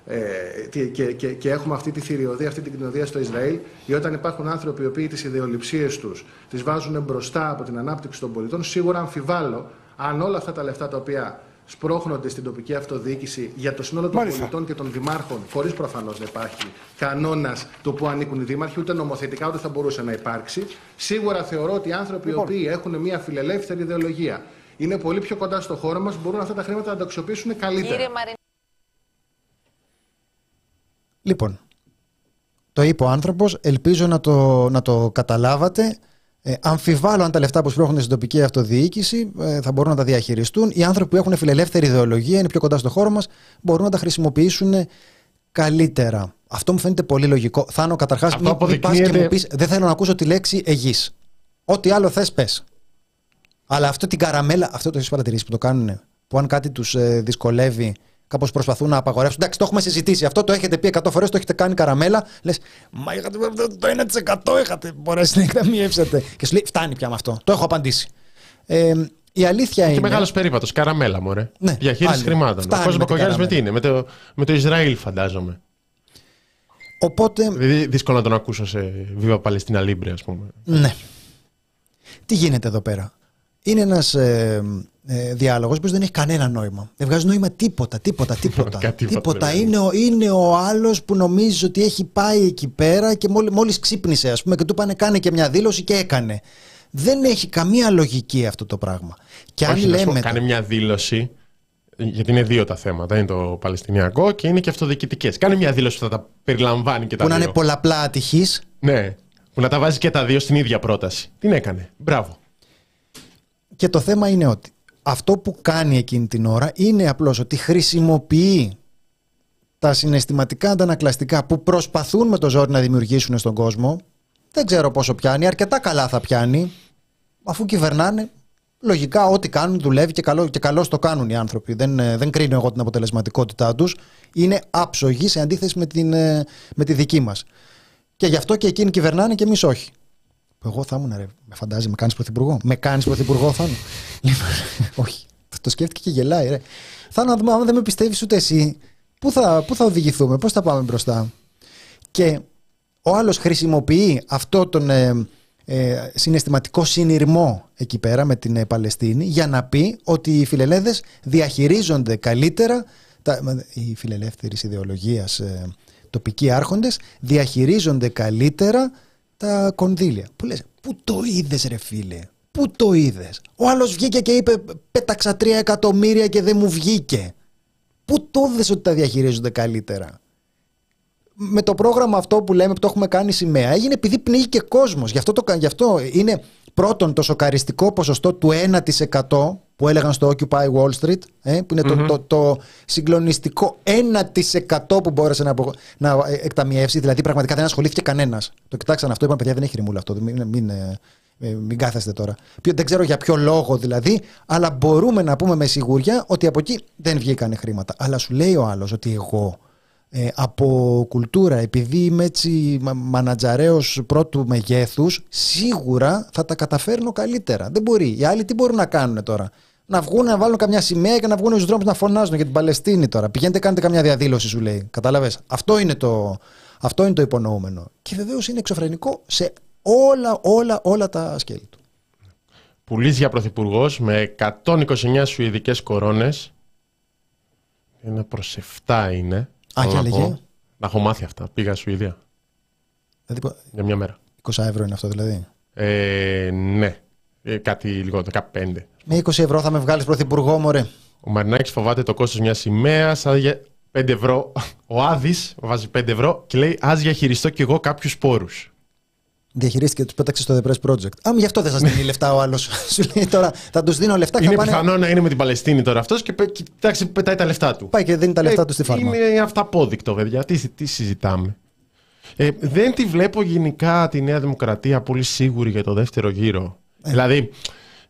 S4: ε, τι- και, και, και έχουμε αυτή τη θηριωδία, αυτή την κοινωνία στο Ισραήλ, ή όταν υπάρχουν άνθρωποι οι οποίοι τις ιδεολειψίες τους τις βάζουν μπροστά από την ανάπτυξη των πολιτών, σίγουρα αμφιβάλλω αν όλα αυτά τα λεφτά τα οποία σπρώχνονται στην τοπική αυτοδιοίκηση για το σύνολο των πολιτών και των δημάρχων, χωρίς προφανώς να υπάρχει κανόνας το που ανήκουν οι δήμαρχοι, ούτε νομοθετικά ούτε θα μπορούσε να υπάρξει. Σίγουρα θεωρώ ότι οι άνθρωποι οι οποίοι έχουν μια φιλελεύθερη ιδεολογία, είναι πολύ πιο κοντά στο χώρο μας, μπορούν αυτά τα χρήματα να τα αξιοποιήσουν καλύτερα.
S5: Κύριε Μαρινάκη.
S2: Λοιπόν, το είπε ο άνθρωπος, ελπίζω να το, να το καταλάβατε. Ε, αμφιβάλλω αν τα λεφτά που σπρώχνουν στην τοπική αυτοδιοίκηση ε, θα μπορούν να τα διαχειριστούν. Οι άνθρωποι που έχουν φιλελεύθερη ιδεολογία, είναι πιο κοντά στο χώρο μας, μπορούν να τα χρησιμοποιήσουν καλύτερα. Αυτό μου φαίνεται πολύ λογικό. Θάνο, καταρχάς,
S1: Αυτό
S2: μην, μην πας και
S1: αποδεικνύεται-
S2: μου πεις: Δεν θέλω να ακούσω τη λέξη εγγύ. Ό,τι άλλο θες, πες. Αλλά αυτό την καραμέλα, αυτό το έχεις παρατηρήσει που το κάνουν. Που αν κάτι τους ε, δυσκολεύει, κάπως προσπαθούν να απαγορεύσουν. Εντάξει, το έχουμε συζητήσει. Αυτό το έχετε πει 100 φορές, το έχετε κάνει καραμέλα. Λες, Μα είχατε το 1% είχατε μπορέσει να εκταμιεύσετε. Και σου λέει, Φτάνει πια με αυτό. Το έχω απαντήσει. Ε, η αλήθεια
S1: Και
S2: είναι.
S1: μεγάλος περίπατος, καραμέλα, μωρέ.
S2: Ναι,
S1: Διαχείριση
S2: άλλη.
S1: χρημάτων.
S2: Φτάνει
S1: Ο Κώστας
S2: με την
S1: Μπακογιάννης με τι
S2: καραμέλα.
S1: είναι, με το, με το Ισραήλ, φαντάζομαι.
S2: Οπότε,
S1: Δηλαδή, δύσκολο να τον ακούσω σε Viva Palestina Libre, ας πούμε.
S2: ναι. Τι γίνεται εδώ πέρα; Είναι ένας ε, ε, διάλογος που δεν έχει κανένα νόημα. Δεν βγάζει νόημα τίποτα, τίποτα, τίποτα.
S1: Κάτι
S2: τίποτα.
S1: είπατε,
S2: Είναι ο, είναι ο άλλος που νομίζει ότι έχει πάει εκεί πέρα και μόλι μόλις ξύπνησε, ας πούμε, και του πάνε κάνε και μια δήλωση και έκανε. Δεν έχει καμία λογική αυτό το πράγμα. Και αν
S1: Όχι, να σου πω,
S2: λέμε.
S1: Κάνει μια δήλωση. Γιατί είναι δύο τα θέματα. Είναι το Παλαιστινιακό και είναι και αυτοδιοικητικές. Κάνει μια δήλωση που θα τα περιλαμβάνει και τα
S2: που να
S1: δύο.
S2: είναι πολλαπλά ατυχή,
S1: Ναι. Που να τα βάζει και τα δύο στην ίδια πρόταση. Τι έκανε. Μπράβο.
S2: Και το θέμα είναι ότι αυτό που κάνει εκείνη την ώρα είναι απλώς ότι χρησιμοποιεί τα συναισθηματικά αντανακλαστικά που προσπαθούν με το ζόρι να δημιουργήσουν στον κόσμο. Δεν ξέρω πόσο πιάνει, αρκετά καλά θα πιάνει. Αφού κυβερνάνε, λογικά ό,τι κάνουν δουλεύει και, καλό, και καλώς το κάνουν οι άνθρωποι. Δεν, ε, δεν κρίνω εγώ την αποτελεσματικότητά τους. Είναι άψογοι σε αντίθεση με, την, ε, με τη δική μας. Και γι' αυτό και εκείνοι κυβερνάνε και εμείς όχι. Εγώ θα ήμουν, ρε. Με φαντάζει, με κάνεις πρωθυπουργό. Με κάνεις πρωθυπουργό, θα ήμουν. Λοιπόν, όχι. Το σκέφτηκε και γελάει, ρε. Θα να δούμε, άμα δεν με πιστεύεις ούτε εσύ, πού θα, πού θα οδηγηθούμε, πώς θα πάμε μπροστά. Και ο άλλος χρησιμοποιεί αυτό τον ε, ε, συναισθηματικό συνειρμό εκεί πέρα με την ε, Παλαιστίνη για να πει ότι οι φιλελέδες διαχειρίζονται καλύτερα αυτά, οι φιλελεύθερης ιδεολογίας ε, τοπικοί άρχοντες διαχειρίζονται καλύτερα τα κονδύλια. Που λες, πού το είδες ρε φίλε, πού το είδες; Ο άλλος βγήκε και είπε πέταξα τρία εκατομμύρια και δεν μου βγήκε. Πού το είδες ότι τα διαχειρίζονται καλύτερα; Με το πρόγραμμα αυτό που λέμε που το έχουμε κάνει σημαία έγινε επειδή πνίγει και κόσμος. Γι, αυτό γι' αυτό είναι πρώτον το σοκαριστικό ποσοστό του 1% που έλεγαν στο Occupy Wall Street, ε, που ειναι το, το, το, συγκλονιστικό 1% που μπόρεσε να, να εκταμιεύσει. Δηλαδή πραγματικά δεν ασχολήθηκε κανένας. Το κοιτάξαν αυτό, είπαν παιδιά δεν έχει ρημούλα αυτό. Μην, μην, ε, ε, μην κάθεστε τώρα. Δεν ξέρω για ποιο λόγο δηλαδή, αλλά μπορούμε να πούμε με σιγουριά ότι από εκεί δεν βγήκαν χρήματα. Αλλά σου λέει ο άλλος ότι εγώ ε, από κουλτούρα, επειδή είμαι έτσι μανατζαρέος πρώτου μεγέθους, σίγουρα θα τα καταφέρνω καλύτερα. Δεν μπορεί. Οι άλλοι τι μπορούν να κάνουν τώρα; Να βγουν, να βάλουν καμιά σημαία και να βγουν στους δρόμους να φωνάζουν για την Παλαιστίνη τώρα. Πηγαίνετε, κάνετε καμιά διαδήλωση, σου λέει. Κατάλαβες; Αυτό, είναι το, αυτό είναι το υπονοούμενο. Και βεβαίως είναι εξωφρενικό σε όλα, όλα, όλα τα σκέλη του.
S1: Πουλή για πρωθυπουργός με 129 σουηδικέ κορώνες. Ένα προς 7 είναι.
S2: Α, και έλεγε.
S1: Να έχω μάθει αυτά. Πήγα Σουηδία.
S2: Δηλαδή,
S1: για μια μέρα.
S2: 20 ευρώ είναι αυτό δηλαδή.
S1: Ε, ναι. Ε, κάτι λιγότερο, 15.
S2: Με 20 ευρώ θα με βγάλεις πρωθυπουργό, μωρέ.
S1: Ο Μαρινάκης φοβάται το κόστος μιας σημαίας. 5 ευρώ. Ο Άδης βάζει 5 ευρώ και λέει: Α διαχειριστώ κι εγώ κάποιους πόρους
S2: διαχειρίστηκε και τους πέταξε στο The Press Project. Α, γι' αυτό δεν σας δίνει λεφτά ο άλλος. Σου λέει τώρα θα τους δίνω λεφτά.
S1: Είναι πάνε... πιθανό να είναι με την Παλαιστίνη τώρα αυτός και κοιτάξει, πετάει τα λεφτά του.
S2: Πάει και δίνει τα λεφτά ε, του στη φάρμα.
S1: Είναι αυταπόδεικτο, παιδιά. Τι, τι συζητάμε. Ε, δεν τη βλέπω γενικά τη Νέα Δημοκρατία πολύ σίγουρη για το δεύτερο γύρο. Ε. Δηλαδή,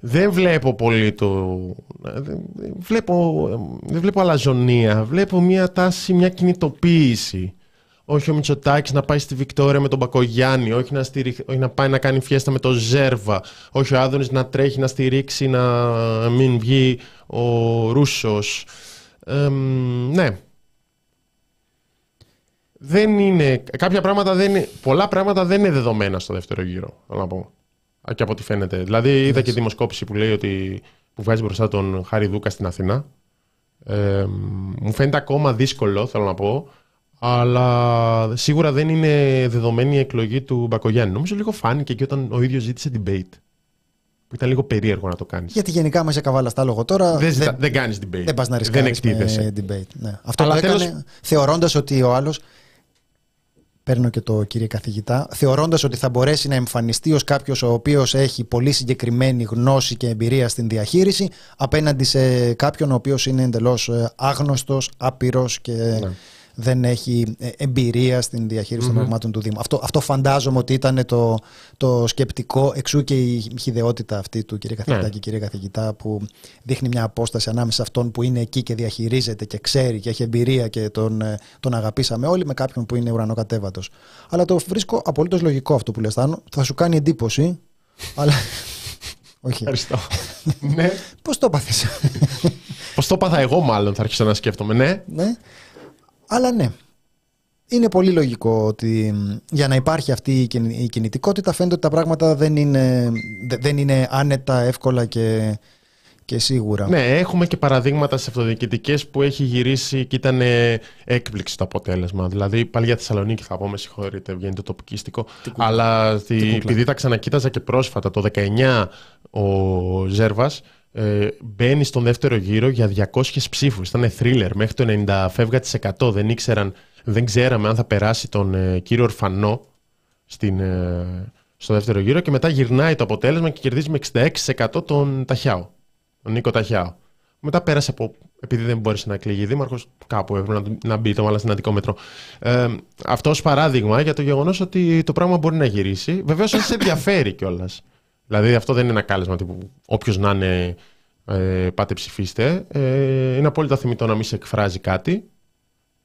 S1: δεν βλέπω πολύ το. Δεν βλέπω, δεν βλέπω αλαζονία. Βλέπω μια τάση, μια κινητοποίηση. Όχι ο Μητσοτάκης να πάει στη Βικτόρια με τον Μπακογιάννη, όχι να, όχι να πάει να κάνει φιέστα με τον Ζέρβα, όχι ο Άδωνης να τρέχει να στηρίξει να μην βγει ο Ρούσος. ναι. Δεν είναι, κάποια πράγματα δεν είναι, πολλά πράγματα δεν είναι δεδομένα στο δεύτερο γύρο, θέλω να πω. Και από ό,τι φαίνεται. Δηλαδή είδα και δημοσκόπηση που λέει ότι που βγάζει μπροστά τον Χάρη Δούκα στην Αθηνά. Ε, μου φαίνεται ακόμα δύσκολο, θέλω να πω, αλλά σίγουρα δεν είναι δεδομένη η εκλογή του Μπακογιάννη. Νομίζω λίγο φάνηκε και όταν ο ίδιος ζήτησε debate. Που ήταν λίγο περίεργο να το κάνεις.
S2: Γιατί γενικά μέσα καβάλα στα λόγο τώρα.
S1: Δεν, δεν, δεν κάνεις debate.
S2: Δεν πας να ρισκάρεις με debate. Ναι. Αυτό Αλλά το έκανε τέλος... θεωρώντας ότι ο άλλος. Παίρνω και το κύριε καθηγητά. Θεωρώντας ότι θα μπορέσει να εμφανιστεί ως κάποιος ο οποίος έχει πολύ συγκεκριμένη γνώση και εμπειρία στην διαχείριση απέναντι σε κάποιον ο οποίος είναι εντελώς ε, άγνωστος, άπειρος και. Ναι δεν έχει ε, εμπειρία στην διαχείριση των πραγμάτων του Δήμου. Αυτό, αυτό φαντάζομαι ότι ήταν το, το σκεπτικό, εξού και η χιδεότητα αυτή του κύριε καθηγητά ναι. και κύριε καθηγητά, που δείχνει μια απόσταση ανάμεσα σε αυτόν που είναι εκεί και διαχειρίζεται και ξέρει και έχει εμπειρία και τον, ε, τον αγαπήσαμε όλοι, με κάποιον που είναι ουρανοκατέβατος. Αλλά το βρίσκω απολύτως λογικό αυτό που λες, Θάνο. Θα σου κάνει εντύπωση, αλλά.
S1: Όχι. Ευχαριστώ. ναι.
S2: Πώς το έπαθε.
S1: Πώς το έπαθα εγώ, μάλλον, θα αρχίσω να σκέφτομαι. Ναι.
S2: ναι. Αλλά ναι, είναι πολύ λογικό ότι για να υπάρχει αυτή η κινητικότητα φαίνεται ότι τα πράγματα δεν είναι, δεν είναι άνετα, εύκολα και, και σίγουρα.
S1: Ναι, έχουμε και παραδείγματα σε αυτοδιοικητικές που έχει γυρίσει και ήταν έκπληξη το αποτέλεσμα. Δηλαδή, πάλι για Θεσσαλονίκη θα πω, με συγχωρείτε, βγαίνει το τοπικίστικο. Αλλά επειδή τα ξανακοίταζα και πρόσφατα, το 19 ο Ζέρβας ε, μπαίνει στον δεύτερο γύρο για 200 ψήφους. Ήταν θρίλερ μέχρι το 90 Δεν, ήξεραν, δεν ξέραμε αν θα περάσει τον ε, κύριο Ορφανό στην, ε, στο δεύτερο γύρο και μετά γυρνάει το αποτέλεσμα και κερδίζει με 66% τον Ταχιάο, τον Νίκο Ταχιάο. Μετά πέρασε από, επειδή δεν μπόρεσε να εκλεγεί δήμαρχος, κάπου έπρεπε να, να μπει το μάλλον στην αντικόμετρο. Ε, αυτό ως παράδειγμα για το γεγονός ότι το πράγμα μπορεί να γυρίσει. Βεβαίως, σε ενδιαφέρει κιόλας. Δηλαδή αυτό δεν είναι ένα κάλεσμα τύπου όποιος να είναι ε, πάτε ψηφίστε. Ε, είναι απόλυτα θεμητό να μην σε εκφράζει κάτι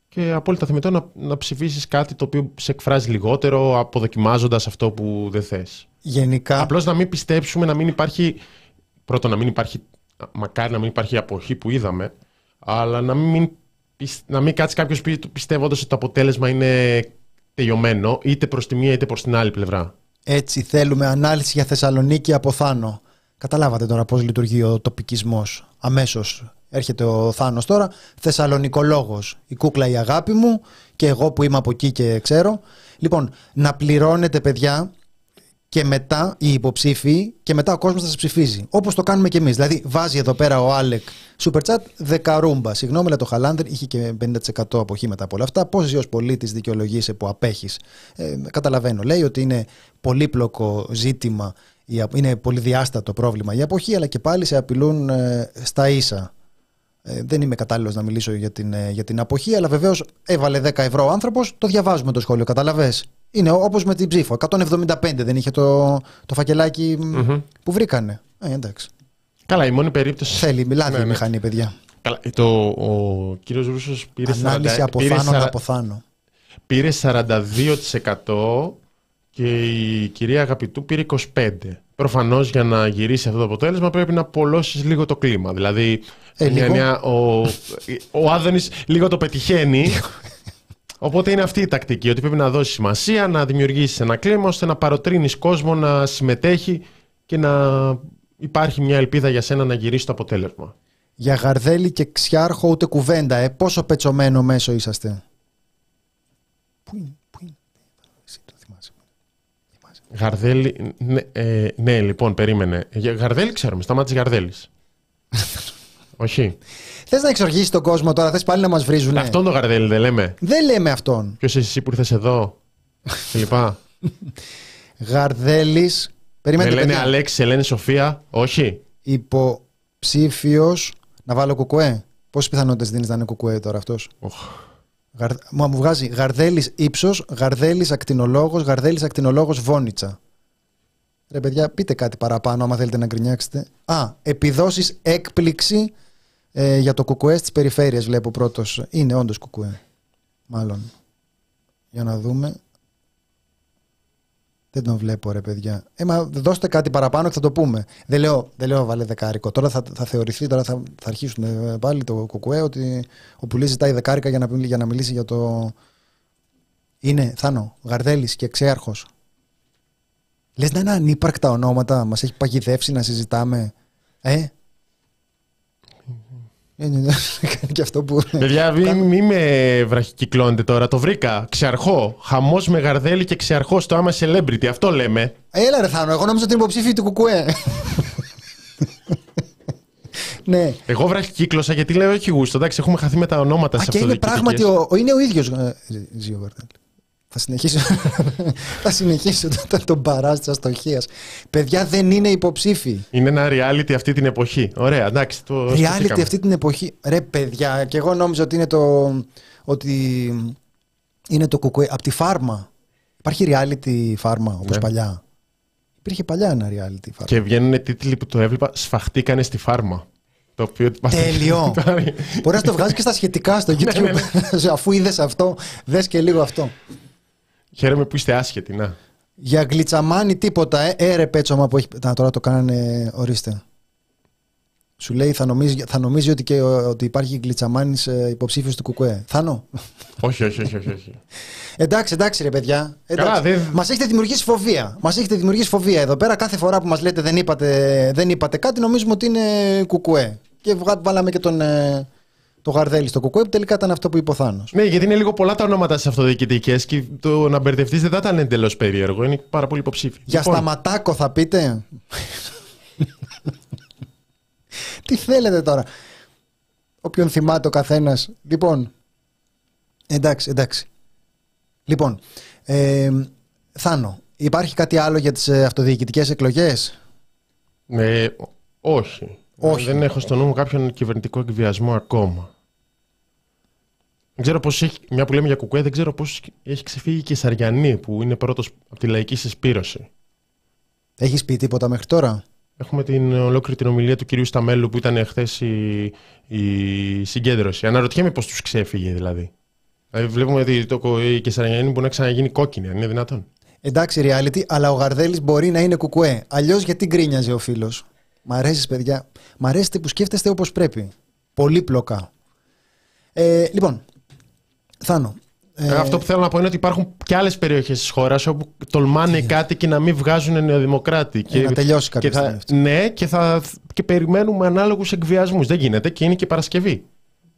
S1: και απόλυτα θεμητό να, να ψηφίσεις κάτι το οποίο σε εκφράζει λιγότερο αποδοκιμάζοντας αυτό που δεν θες.
S2: Γενικά...
S1: Απλώς να μην πιστέψουμε να μην υπάρχει πρώτον να μην υπάρχει μακάρι να μην υπάρχει αποχή που είδαμε αλλά να μην, να μην κάτσει κάποιος πιστεύοντας ότι το αποτέλεσμα είναι τελειωμένο είτε προς τη μία είτε προς την άλλη πλευρά.
S2: Έτσι θέλουμε ανάλυση για Θεσσαλονίκη από Θάνο. Καταλάβατε τώρα πώς λειτουργεί ο τοπικισμός αμέσως. Έρχεται ο Θάνος τώρα, Θεσσαλονικολόγος. Η κούκλα η αγάπη μου και εγώ που είμαι από εκεί και ξέρω. Λοιπόν, να πληρώνετε παιδιά και μετά οι υποψήφοι και μετά ο κόσμος θα σας ψηφίζει. Όπως το κάνουμε και εμείς. Δηλαδή, βάζει εδώ πέρα ο Άλεκ Super Chat δεκαρούμπα. Συγγνώμη, αλλά το Χαλάνδρ είχε και 50% αποχή μετά από όλα αυτά. Πώς εσύ ως πολίτης δικαιολογείσαι που απέχεις. Ε, καταλαβαίνω. Λέει ότι είναι πολύπλοκο ζήτημα, είναι πολυδιάστατο πρόβλημα η αποχή, αλλά και πάλι σε απειλούν ε, στα ίσα. Ε, δεν είμαι κατάλληλος να μιλήσω για την, ε, για την αποχή, αλλά βεβαίως έβαλε 10 ευρώ ο άνθρωπος. Το διαβάζουμε το σχόλιο, καταλαβέ. Είναι όπως με την ψήφο. 175 δεν είχε το, το φακελακι που βρήκανε. Ε, εντάξει.
S1: Καλά, η μόνη περίπτωση.
S2: Θέλει, μιλάει ναι, η ναι. μηχανή, παιδιά.
S1: Καλά, το, ο κύριος Ρούσος πήρε.
S2: Ανάλυση 40, από πήρε θάνο 40, από θάνο.
S1: Πήρε 42% και η κυρία Αγαπητού πήρε 25%. Προφανώς για να γυρίσει αυτό το αποτέλεσμα πρέπει να απολώσει λίγο το κλίμα. Δηλαδή, ε, μια, ο, ο Άδωνης λίγο το πετυχαίνει. Οπότε είναι αυτή η τακτική, ότι πρέπει να δώσεις σημασία, να δημιουργήσεις ένα κλίμα ώστε να παροτρύνεις κόσμο να συμμετέχει και να υπάρχει μια ελπίδα για σένα να γυρίσει το αποτέλεσμα.
S2: Για Γαρδέλη και Ξιάρχο ούτε κουβέντα, ε. Πόσο πετσωμένο μέσο είσαστε. Πού είναι, πού είναι. Εσύ το θυμάσαι.
S1: Γαρδέλη, ναι, ε, ναι, λοιπόν, περίμενε. Γαρδέλη ξέρουμε, σταμάτησε Γαρδέλης. Όχι.
S2: Θες να εξοργήσει τον κόσμο τώρα, θες πάλι να μας βρίζουν.
S1: Αυτόν τον Γαρδέλη δεν λέμε.
S2: Δεν λέμε αυτόν.
S1: Ποιος είσαι εσύ που ήρθες εδώ. λοιπά.
S2: Γαρδέλης.
S1: Περιμένετε. Με λένε Αλέξη, λένε Σοφία. Όχι.
S2: Υποψήφιος. Να βάλω κουκουέ. Πόσες πιθανότητες δίνεις να είναι κουκουέ τώρα αυτός; Γαρ... Μου βγάζει Γαρδέλης ύψος, Γαρδέλης ακτινολόγος, Γαρδέλης ακτινολόγος Βόνιτσα. Ρε παιδιά, πείτε κάτι παραπάνω άμα θέλετε να γκρινιάξετε. Α, επιδόσεις έκπληξη ε, για το κουκουέ τη περιφέρεια βλέπω πρώτος. Είναι όντως κουκουέ. Μάλλον. Για να δούμε. Δεν τον βλέπω ρε παιδιά. Ε, μα δώστε κάτι παραπάνω και θα το πούμε. Δεν λέω, δεν λέω βάλε δεκάρικο. Τώρα θα, θα θεωρηθεί, τώρα θα, θα αρχίσουν ε, πάλι το κουκουέ ότι ο πουλής ζητάει δεκάρικα για να, για να μιλήσει για το... Είναι, Θάνο, Γαρδέλης και Ξέαρχος. Λες να είναι ανύπαρκτα ονόματα, μας έχει παγιδεύσει να συζητάμε. Ε, και αυτό που.
S1: Παιδιά, μην μη με βραχικυκλώνετε τώρα. Το βρήκα. Ξεαρχό. Χαμός με γαρδέλη και ξεαρχό στο άμα celebrity. Αυτό λέμε.
S2: Έλα, ρε Θάνο. Εγώ νόμιζα ότι είναι υποψήφιο του Κουκουέ. ναι.
S1: Εγώ βραχικύκλωσα γιατί λέω όχι γούστο. Εντάξει, έχουμε χαθεί με τα ονόματα σε αυτό
S2: το είναι πράγματι ο, είναι ο ίδιος. Ε, Ζio Γαρδέλη. Θα συνεχίσω, θα συνεχίσω τον, τον παρά της αστοχίας. Παιδιά δεν είναι υποψήφοι.
S1: Είναι ένα reality αυτή την εποχή. Ωραία, εντάξει. Το
S2: reality αυτή την εποχή. Ρε παιδιά, και εγώ νόμιζα ότι είναι το. Ότι είναι το κουκουέ. Από τη φάρμα. Υπάρχει reality φάρμα όπως ναι. παλιά. Υπήρχε παλιά ένα reality φάρμα.
S1: Και βγαίνουν τίτλοι που το έβλεπα. Σφαχτήκανε στη φάρμα.
S2: Το οποίο Τέλειο. Μπορείς να το βγάζεις και στα σχετικά στο ναι, ναι, YouTube. Αφού είδες αυτό, δες και λίγο αυτό.
S1: Χαίρομαι που είστε άσχετοι, να.
S2: Για γλιτσαμάνι τίποτα, ε. Έρε πέτσομα που έχει. Να, τώρα το κάνανε, ορίστε. Σου λέει θα νομίζει, θα νομίζει ότι, και, ότι υπάρχει γλιτσαμάνι ε, υποψήφιος του Κουκουέ. Θάνο.
S1: όχι, όχι, όχι, όχι.
S2: εντάξει, εντάξει, ρε παιδιά. Δεν... Μας έχετε δημιουργήσει φοβία. Μας έχετε δημιουργήσει φοβία εδώ πέρα. Κάθε φορά που μας λέτε δεν είπατε, δεν είπατε κάτι, νομίζουμε ότι είναι Κουκουέ. Και βάλαμε και τον, ε, το γαρδέλι στο κουκουέ που τελικά ήταν αυτό που είπε ο Θάνος.
S1: Ναι, γιατί είναι λίγο πολλά τα ονόματα στι αυτοδιοικητικές και το να μπερδευτείς δεν θα ήταν εντελώς περίεργο. Είναι πάρα πολύ υποψήφιο.
S2: Για λοιπόν. σταματάκο θα πείτε. Τι θέλετε τώρα; Όποιον θυμάται ο καθένας. Λοιπόν. Εντάξει, εντάξει. Λοιπόν. Ε, Θάνο, υπάρχει κάτι άλλο για τις ε, αυτοδιοικητικές εκλογές;
S1: Ναι, όχι. Όχι. Δεν έχω στο νου μου κάποιον κυβερνητικό εκβιασμό ακόμα. Δεν ξέρω πώς έχει, μια που λέμε για κουκουέ, δεν ξέρω πώς έχει ξεφύγει και η Σαριανή που είναι πρώτος από τη λαϊκή συσπήρωση.
S2: Έχεις πει τίποτα μέχρι τώρα;
S1: Έχουμε την ολόκληρη την ομιλία του κυρίου Σταμέλου που ήταν χθες η, η συγκέντρωση. Αναρωτιέμαι πώς τους ξέφυγε δηλαδή. δηλαδή βλέπουμε ότι το, η Κεσαριανή μπορεί να ξαναγίνει κόκκινη, αν είναι δυνατόν.
S2: Εντάξει, reality, αλλά ο Γαρδέλης μπορεί να είναι κουκουέ. Αλλιώς γιατί γκρίνιαζε ο φίλος; Μ' αρέσεις, παιδιά; Μ' αρέσει που σκέφτεστε όπως πρέπει. Πολύπλοκα. Ε, λοιπόν, Θάνο,
S1: Ε, αυτό που θέλω να πω είναι ότι υπάρχουν και άλλες περιοχές της χώρας όπου τολμάνε κάτι και να μην βγάζουν νεοδημοκράτη.
S2: Ε, να τελειώσει κάποια
S1: και θα, Ναι, και, θα, και περιμένουμε ανάλογους εκβιασμούς. Δεν γίνεται και είναι και Παρασκευή.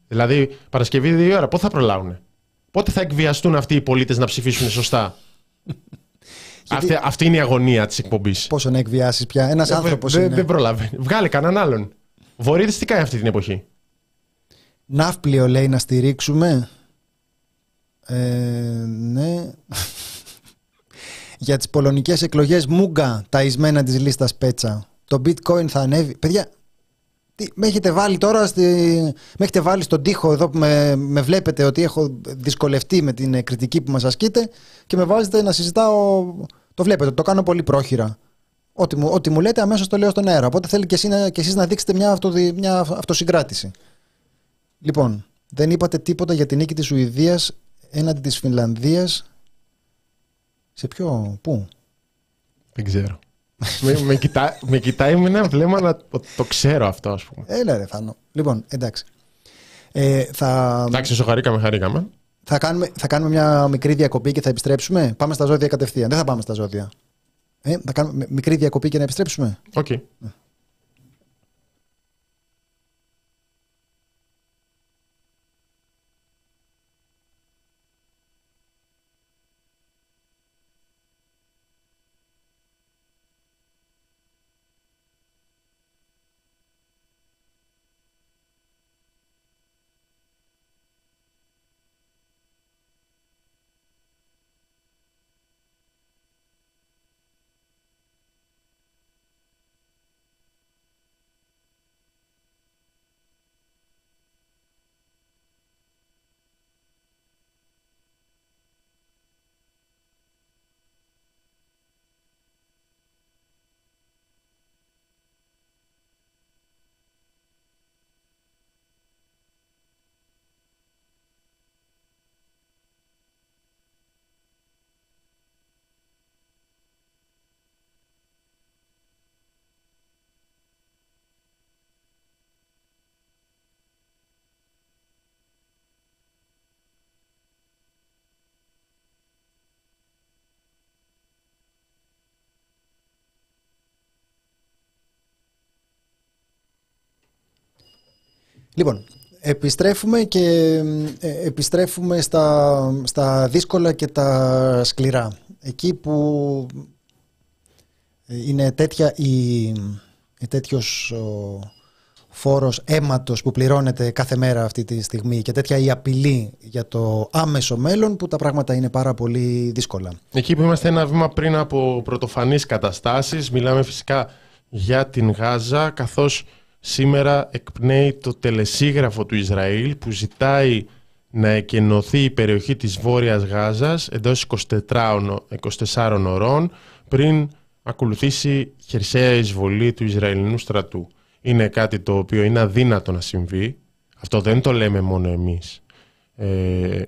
S1: Δηλαδή, Παρασκευή δύο ώρα, πότε θα προλάβουν. Πότε θα εκβιαστούν αυτοί οι πολίτες να ψηφίσουν σωστά; αυτή, αυτή είναι η αγωνία της εκπομπής.
S2: Πόσο να εκβιάσεις πια; Ένας άνθρωπος.
S1: Δεν δε προλάβει. Βγάλε κανέναν άλλον. Βορείδη τι κάνει αυτή την εποχή.
S2: Ναύπλιο λέει να στηρίξουμε. Ε, ναι. Για τις πολωνικές εκλογές Μούγκα, τα εισμένα της λίστας Πέτσα. Το bitcoin θα ανέβει. Παιδιά, τι, με έχετε βάλει τώρα στη... με έχετε βάλει στον τοίχο εδώ που με, με βλέπετε ότι έχω δυσκολευτεί με την κριτική που μας ασκείτε και με βάζετε να συζητάω το βλέπετε, το κάνω πολύ πρόχειρα ό,τι μου, ό,τι μου λέτε αμέσως το λέω στον αέρα οπότε θέλει και, εσύ, και εσείς να δείξετε μια, αυτοδι, μια αυτοσυγκράτηση λοιπόν δεν είπατε τίποτα για την νίκη της Σουηδίας έναντι της Φινλανδίας σε ποιο, πού;
S1: Δεν ξέρω με, με, κοιτά, με κοιτάει με ένα βλέμμα να το, το ξέρω αυτό, ας πούμε.
S2: Έλα, ρε Φάνο. Λοιπόν, εντάξει. Ε, θα...
S1: Εντάξει, όσο χαρήκαμε, χαρήκαμε.
S2: Θα κάνουμε, θα κάνουμε μια μικρή διακοπή και θα επιστρέψουμε. Πάμε στα ζώδια κατευθείαν. Δεν θα πάμε στα ζώδια. Ε, θα κάνουμε μικρή διακοπή και να επιστρέψουμε.
S1: Οκ. Okay.
S2: Λοιπόν, επιστρέφουμε και ε, επιστρέφουμε στα, στα δύσκολα και τα σκληρά. Εκεί που ε, είναι τέτοια η, η τέτοιος ο φόρος αίματος που πληρώνεται κάθε μέρα αυτή τη στιγμή και τέτοια η απειλή για το άμεσο μέλλον που τα πράγματα είναι πάρα πολύ δύσκολα.
S1: Εκεί που είμαστε ένα βήμα πριν από πρωτοφανείς καταστάσεις, μιλάμε φυσικά για την Γάζα καθώς Σήμερα εκπνέει το τελεσίγραφο του Ισραήλ που ζητάει να εκενωθεί η περιοχή της Βόρειας Γάζας εντός 24, 24 ωρών πριν ακολουθήσει χερσαία εισβολή του Ισραηλινού στρατού. Είναι κάτι το οποίο είναι αδύνατο να συμβεί. Αυτό δεν το λέμε μόνο εμείς. Ε,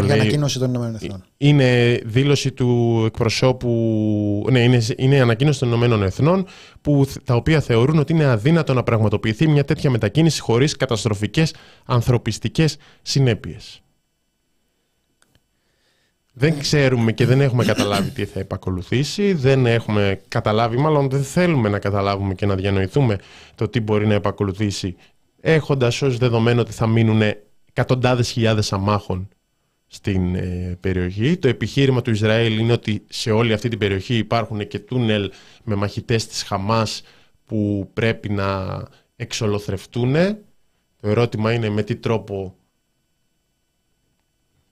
S2: το για ανακοίνωση των Ηνωμένων Εθνών.
S1: Είναι δήλωση του εκπροσώπου. Ναι, είναι, είναι ανακοίνωση των Ηνωμένων Εθνών, που, τα οποία θεωρούν ότι είναι αδύνατο να πραγματοποιηθεί μια τέτοια μετακίνηση χωρίς καταστροφικές ανθρωπιστικές συνέπειες. Δεν ξέρουμε και δεν έχουμε καταλάβει τι θα επακολουθήσει. Δεν έχουμε καταλάβει, μάλλον δεν θέλουμε να καταλάβουμε και να διανοηθούμε το τι μπορεί να επακολουθήσει, έχοντας ως δεδομένο ότι θα μείνουν εκατοντάδες χιλιάδες αμάχων στην ε, περιοχή. Το επιχείρημα του Ισραήλ είναι ότι σε όλη αυτή την περιοχή υπάρχουν και τούνελ με μαχητές της Χαμάς που πρέπει να εξολοθρευτούν. Το ερώτημα είναι με τι τρόπο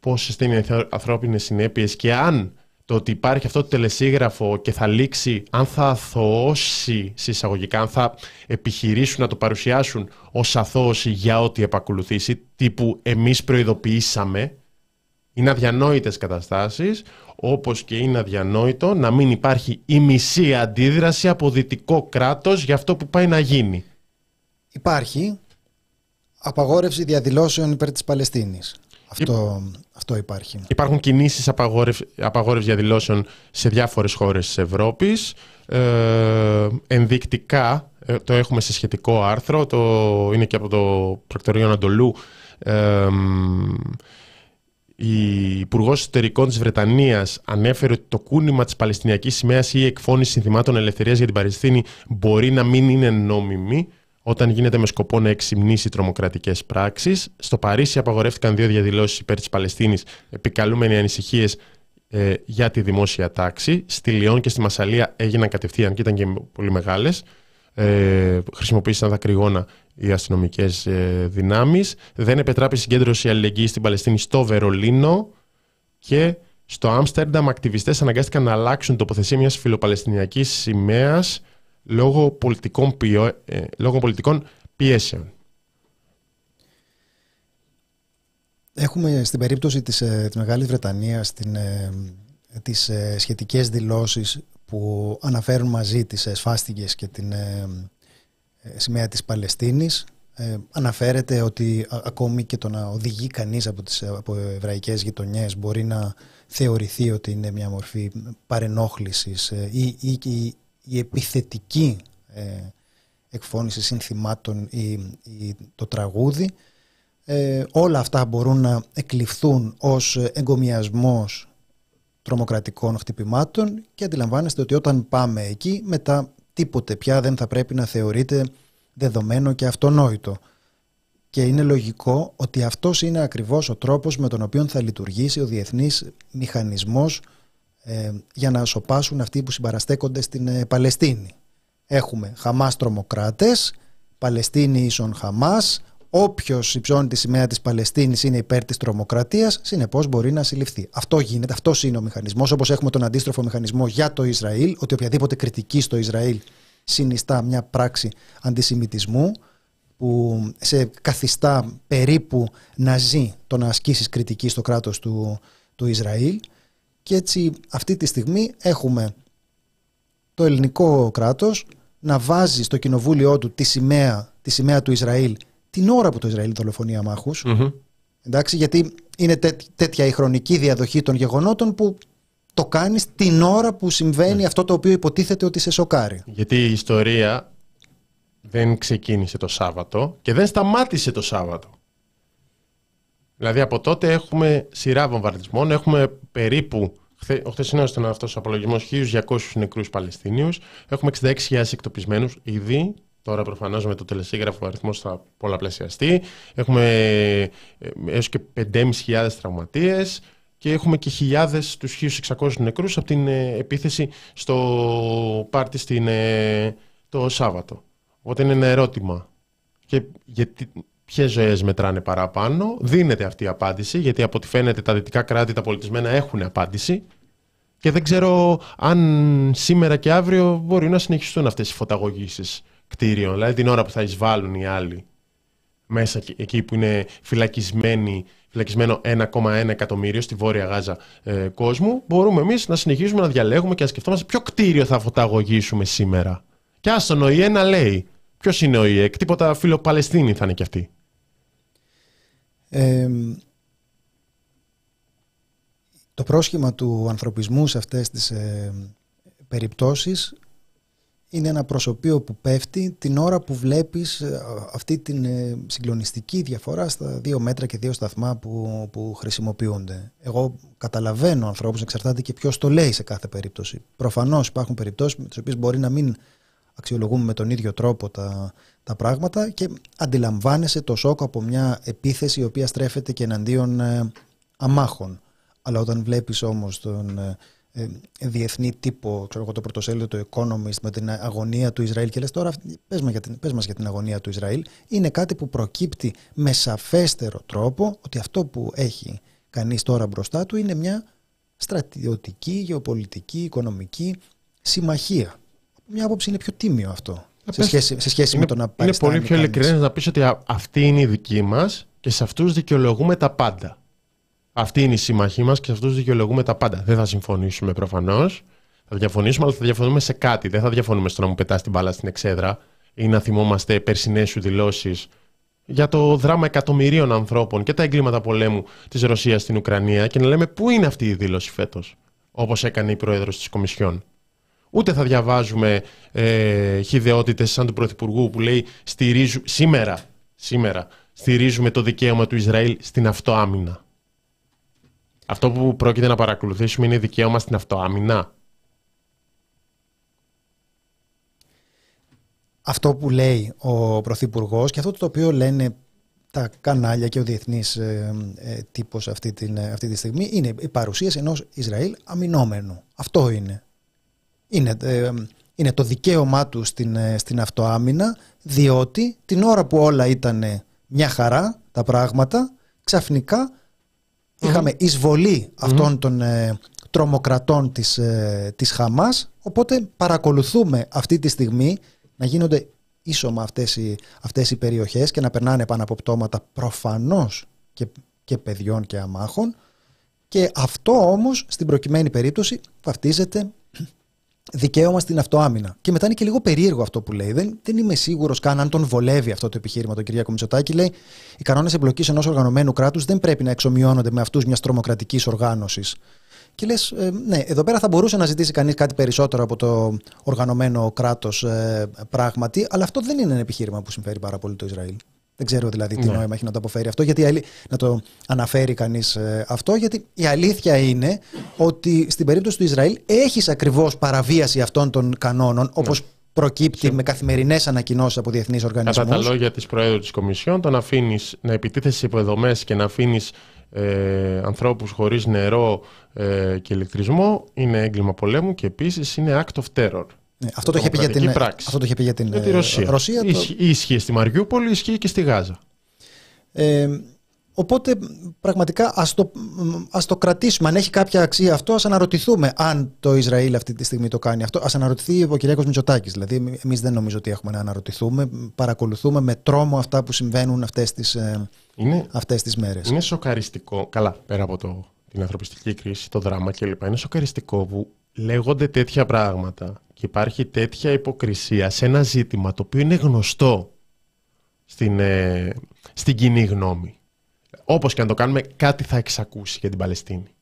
S1: πόσες είναι οι ανθρώπινες συνέπειες και αν το ότι υπάρχει αυτό το τελεσίγραφο και θα λήξει, αν θα αθωώσει συσσαγωγικά, αν θα επιχειρήσουν να το παρουσιάσουν ως αθώωση για ό,τι επακολουθήσει, τύπου εμείς προειδοποιήσαμε, είναι αδιανόητες καταστάσεις, όπως και είναι αδιανόητο να μην υπάρχει η μισή αντίδραση από δυτικό κράτος για αυτό που πάει να γίνει.
S2: Υπάρχει απαγόρευση διαδηλώσεων υπέρ της Παλαιστίνης. Αυτό, αυτό υπάρχει.
S1: Υπάρχουν κινήσεις απαγόρευση, απαγόρευση διαδηλώσεων σε διάφορες χώρες της Ευρώπης. Ε, ενδεικτικά, ε, το έχουμε σε σχετικό άρθρο, το, είναι και από το Προκτορείο Ανατολού, ε, η Υπουργός Εσωτερικών της Βρετανίας ανέφερε ότι το κούνημα της Παλαιστινιακής σημαίας ή η εκφώνηση συνθημάτων ελευθερίας για την Παλαιστίνη μπορεί να μην είναι νόμιμη όταν γίνεται με σκοπό να εξυμνήσει τρομοκρατικές πράξεις. Στο Παρίσι απαγορεύτηκαν δύο διαδηλώσεις υπέρ της Παλαιστίνης, επικαλούμενοι ανησυχίες ε, για τη δημόσια τάξη. Στη Λιόν και στη Μασαλία έγιναν κατευθείαν και ήταν και πολύ μεγάλες. Ε, χρησιμοποίησαν τα κρυγόνα οι αστυνομικές ε, δυνάμεις. Δεν επετράπη συγκέντρωση αλληλεγγύη στην Παλαιστίνη στο Βερολίνο και στο Άμστερνταμ ακτιβιστές αναγκάστηκαν να αλλάξουν τοποθεσία μιας φιλοπαλαιστινιακής σημαίας λόγω πολιτικών, ε, λόγω πολιτικών πιέσεων.
S2: Έχουμε στην περίπτωση της, ε, της Μεγάλης Βρετανίας την, ε, τις ε, σχετικές δηλώσεις που αναφέρουν μαζί τις σφάστιγες και την σημαία της Παλαιστίνης. αναφέρεται ότι ακόμη και το να οδηγεί κανείς από τις από εβραϊκές γειτονιές μπορεί να θεωρηθεί ότι είναι μια μορφή παρενόχλησης ή, ή, ή η επιθετική εκφώνηση συνθημάτων ή, ή το τραγούδι ε, όλα αυτά μπορούν να εκλειφθούν ως εγκομιασμός τρομοκρατικών χτυπημάτων και αντιλαμβάνεστε ότι όταν πάμε εκεί μετά τίποτε πια δεν θα πρέπει να θεωρείται δεδομένο και αυτονόητο. Και είναι λογικό ότι αυτός είναι ακριβώς ο τρόπος με τον οποίο θα λειτουργήσει ο διεθνής μηχανισμός ε, για να σοπάσουν αυτοί που συμπαραστέκονται στην ε, Παλαιστίνη. Έχουμε Χαμάς τρομοκράτες, Παλαιστίνη ίσον Χαμάς, Όποιος υψώνει τη σημαία της Παλαιστίνης είναι υπέρ της τρομοκρατίας, συνεπώς μπορεί να συλληφθεί. Αυτό γίνεται, αυτός είναι ο μηχανισμός. Όπως έχουμε τον αντίστροφο μηχανισμό για το Ισραήλ, ότι οποιαδήποτε κριτική στο Ισραήλ συνιστά μια πράξη αντισημιτισμού που σε καθιστά περίπου να ζει το να ασκήσεις κριτική στο κράτος του, του Ισραήλ και έτσι αυτή τη στιγμή έχουμε το ελληνικό κράτος να βάζει στο κοινοβούλιο του τη σημαία, τη σημαία του Ισραήλ την ώρα που το Ισραήλ δολοφονεί αμάχους. Εντάξει, γιατί είναι τέτοια η χρονική διαδοχή των γεγονότων που το κάνεις την ώρα που συμβαίνει ναι. αυτό το οποίο υποτίθεται ότι σε σοκάρει.
S1: Γιατί η ιστορία δεν ξεκίνησε το Σάββατο και δεν σταμάτησε το Σάββατο. Δηλαδή από τότε έχουμε σειρά βομβαρδισμών, έχουμε περίπου, ο χθεσινός ήταν αυτός ο απολογισμός, 1.200 νεκρούς Παλαιστίνιους, έχουμε 66.000 εκτοπισμένους ήδη Τώρα προφανώς με το τελεσίγραφο ο αριθμός θα πολλαπλασιαστεί. Έχουμε ε, έως και 5.500 τραυματίες και έχουμε και χιλιάδες του 1.600 νεκρούς από την ε, επίθεση στο πάρτι στην, ε, το Σάββατο. Οπότε είναι ένα ερώτημα. Και γιατί, ποιες ζωές μετράνε παραπάνω, δίνεται αυτή η απάντηση, γιατί από ό,τι φαίνεται τα δυτικά κράτη, τα πολιτισμένα έχουν απάντηση. Και δεν ξέρω αν σήμερα και αύριο μπορεί να συνεχιστούν αυτές οι φωταγωγήσεις κτίριο, δηλαδή την ώρα που θα εισβάλλουν οι άλλοι μέσα εκεί που είναι φυλακισμένοι, φυλακισμένο 1,1 εκατομμύριο στη Βόρεια Γάζα ε, κόσμου, μπορούμε εμείς να συνεχίσουμε να διαλέγουμε και να σκεφτόμαστε ποιο κτίριο θα φωταγωγήσουμε σήμερα. Και άστον ο ΙΕ να λέει ποιος είναι ο ΙΕ, τίποτα φιλοπαλαιστίνη θα είναι κι αυτή.
S2: το πρόσχημα του ανθρωπισμού σε αυτές τις ε, περιπτώσεις είναι ένα προσωπείο που πέφτει την ώρα που βλέπεις ε, αυτή την ε, συγκλονιστική διαφορά στα δύο μέτρα και δύο σταθμά που, που χρησιμοποιούνται. Εγώ καταλαβαίνω ανθρώπους, εξαρτάται και ποιος το λέει σε κάθε περίπτωση. Προφανώς υπάρχουν περιπτώσεις με τις οποίες μπορεί να μην αξιολογούμε με τον ίδιο τρόπο τα, τα πράγματα και αντιλαμβάνεσαι το σοκ από μια επίθεση η οποία στρέφεται και εναντίον ε, αμάχων. Αλλά όταν βλέπεις όμως τον ε, διεθνή τύπο, ξέρω εγώ το πρωτοσέλιδο του Economist με την αγωνία του Ισραήλ και λες τώρα πες, μας για την, πες μας για την αγωνία του Ισραήλ είναι κάτι που προκύπτει με σαφέστερο τρόπο ότι αυτό που έχει κανείς τώρα μπροστά του είναι μια στρατιωτική, γεωπολιτική, οικονομική συμμαχία. Από μια άποψη είναι πιο τίμιο αυτό σε σχέση, σε σχέση με το να πάει
S1: Είναι πολύ πιο ειλικρινές να πεις ότι αυτή είναι η δική μας και σε αυτούς δικαιολογούμε τα πάντα. Αυτή είναι η σύμμαχή μας και σε αυτούς δικαιολογούμε τα πάντα. Δεν θα συμφωνήσουμε προφανώς. Θα διαφωνήσουμε, αλλά θα διαφωνούμε σε κάτι. Δεν θα διαφωνούμε στο να μου πετάς την μπάλα στην εξέδρα ή να θυμόμαστε περσινές σου δηλώσεις για το δράμα εκατομμυρίων ανθρώπων και τα εγκλήματα πολέμου της Ρωσίας στην Ουκρανία και να λέμε πού είναι αυτή η δήλωση φέτος, όπως έκανε η πρόεδρος της Κομισιόν. Ούτε θα διαβάζουμε ε, χιδεότητες σαν του Πρωθυπουργού που λέει σήμερα, σήμερα στηρίζουμε το δικαίωμα του Ισραήλ στην αυτοάμυνα. Αυτό που πρόκειται να παρακολουθήσουμε είναι δικαίωμα στην αυτοάμυνα.
S2: Αυτό που λέει ο Πρωθυπουργός και αυτό το οποίο λένε τα κανάλια και ο διεθνής ε, ε, τύπος αυτή, την, ε, αυτή τη στιγμή είναι η παρουσίαση ενός Ισραήλ αμυνόμενου. Αυτό είναι. Είναι, ε, είναι το δικαίωμά του στην, στην αυτοάμυνα διότι την ώρα που όλα ήταν μια χαρά τα πράγματα ξαφνικά είχαμε εισβολή αυτών των τρομοκρατών της, της Χαμάς. Οπότε παρακολουθούμε αυτή τη στιγμή να γίνονται ίσωμα αυτές οι, αυτές οι περιοχές και να περνάνε πάνω από πτώματα προφανώς και, και παιδιών και αμάχων. Και αυτό όμως στην προκειμένη περίπτωση βαφτίζεται δικαίωμα στην αυτοάμυνα. Και μετά είναι και λίγο περίεργο αυτό που λέει. Δεν, δεν είμαι σίγουρος καν αν τον βολεύει αυτό το επιχείρημα τον Κυριάκο Μητσοτάκη. Λέει: Οι κανόνες εμπλοκής ενός οργανωμένου κράτους δεν πρέπει να εξομοιώνονται με αυτούς μιας τρομοκρατικής οργάνωσης. Και λες, ε, ναι, εδώ πέρα θα μπορούσε να ζητήσει κανείς κάτι περισσότερο από το οργανωμένο κράτος ε, πράγματι, αλλά αυτό δεν είναι ένα επιχείρημα που συμφέρει πάρα πολύ το Ισραήλ. Δεν ξέρω δηλαδή τι ναι. νόημα έχει να το αποφέρει αυτό, γιατί να το αναφέρει κανείς ε, αυτό, γιατί η αλήθεια είναι ότι στην περίπτωση του Ισραήλ έχεις ακριβώς παραβίαση αυτών των κανόνων, όπως ναι. προκύπτει με καθημερινές ανακοινώσεις από διεθνείς οργανισμούς.
S1: Κατά τα λόγια της Προέδρου της Κομισιόν, το να αφήνεις να επιτίθεσαι σε υποδομέ και να αφήνεις ε, ανθρώπους χωρίς νερό ε, και ηλεκτρισμό είναι έγκλημα πολέμου και επίσης είναι act of terror.
S2: Ναι, αυτό, το είχε πει για την, αυτό το είχε πει για την
S1: τη Ρωσία.
S2: Ρωσία
S1: το... Ίσχυε στη Μαριούπολη, ισχύει και στη Γάζα.
S2: Ε, οπότε πραγματικά ας το, ας το κρατήσουμε. Αν έχει κάποια αξία αυτό, ας αναρωτηθούμε αν το Ισραήλ αυτή τη στιγμή το κάνει αυτό. Ας αναρωτηθεί ο Κυριάκος Μητσοτάκης. Δηλαδή εμείς δεν νομίζω ότι έχουμε να αναρωτηθούμε. Παρακολουθούμε με τρόμο αυτά που συμβαίνουν αυτές τις, ε, είναι, αυτές τις μέρες.
S1: Είναι σοκαριστικό, καλά πέρα από το, την ανθρωπιστική κρίση, το δράμα κλπ. Είναι σοκαριστικό που λέγονται τέτοια πράγματα και υπάρχει τέτοια υποκρισία σε ένα ζήτημα το οποίο είναι γνωστό στην, ε, στην κοινή γνώμη. Όπως και αν το κάνουμε, κάτι θα εξακούσει για την Παλαιστίνη.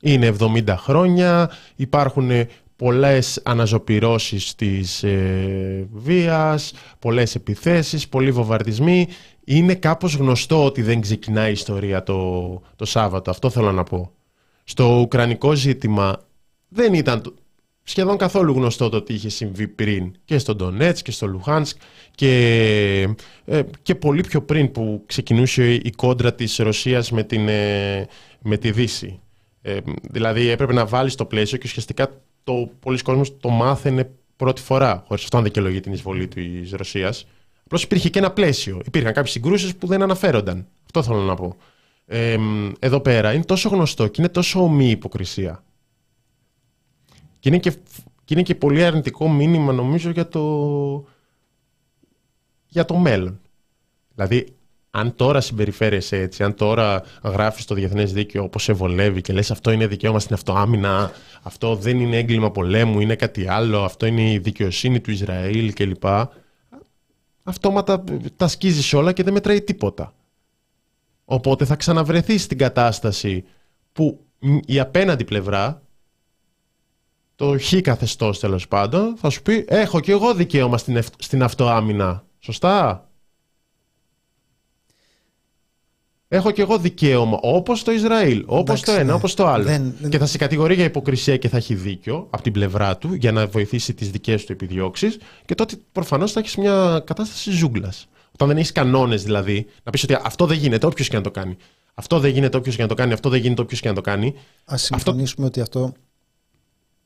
S1: Είναι 70 χρόνια, υπάρχουν πολλές αναζωπυρώσεις της ε, βίας, πολλές επιθέσεις, πολλοί βομβαρδισμοί. Είναι κάπως γνωστό ότι δεν ξεκινάει η ιστορία το, το Σάββατο, αυτό θέλω να πω. Στο ουκρανικό ζήτημα δεν ήταν σχεδόν καθόλου γνωστό το τι είχε συμβεί πριν και στο Ντονέτς και στο Λουχάνσκ και, ε, και πολύ πιο πριν που ξεκινούσε η κόντρα της Ρωσίας με, την, ε, με τη Δύση. Ε, δηλαδή έπρεπε να βάλεις το πλαίσιο και ουσιαστικά το πολλοί κόσμος το μάθαινε πρώτη φορά, χωρίς αυτό να δικαιολογεί την εισβολή της Ρωσίας. Απλώς υπήρχε και ένα πλαίσιο. Υπήρχαν κάποιες συγκρούσεις που δεν αναφέρονταν. Αυτό θέλω να πω. Ε, εδώ πέρα είναι τόσο γνωστό και είναι τόσο ομή υποκρισία και είναι και, είναι και πολύ αρνητικό μήνυμα νομίζω για το, για το μέλλον. Δηλαδή, αν τώρα συμπεριφέρεσαι έτσι, αν τώρα γράφεις το διεθνές δίκαιο όπως σε βολεύει και λες αυτό είναι δικαίωμα στην αυτοάμυνα, αυτό δεν είναι έγκλημα πολέμου, είναι κάτι άλλο, αυτό είναι η δικαιοσύνη του Ισραήλ κλπ. Αυτόματα τα σκίζεις όλα και δεν μετράει τίποτα. Οπότε θα ξαναβρεθείς στην κατάσταση που η απέναντι πλευρά το χ καθεστώς τέλος πάντων, θα σου πει: Έχω και εγώ δικαίωμα στην, στην αυτοάμυνα. Σωστά; Έχω και εγώ δικαίωμα, όπως το Ισραήλ, όπως το ένα, ναι. όπως το άλλο. Και θα σε κατηγορεί για υποκρισία και θα έχει δίκιο από την πλευρά του για να βοηθήσει τις δικές του επιδιώξεις. Και τότε προφανώς θα έχεις μια κατάσταση ζούγκλας. Όταν δεν έχεις κανόνες δηλαδή, να πεις ότι αυτό δεν γίνεται, όποιος και να το κάνει. Αυτό δεν γίνεται, όποιος και να το κάνει. Αυτό δεν γίνεται, όποιος και να το κάνει.
S2: Α συμφωνήσουμε ότι αυτό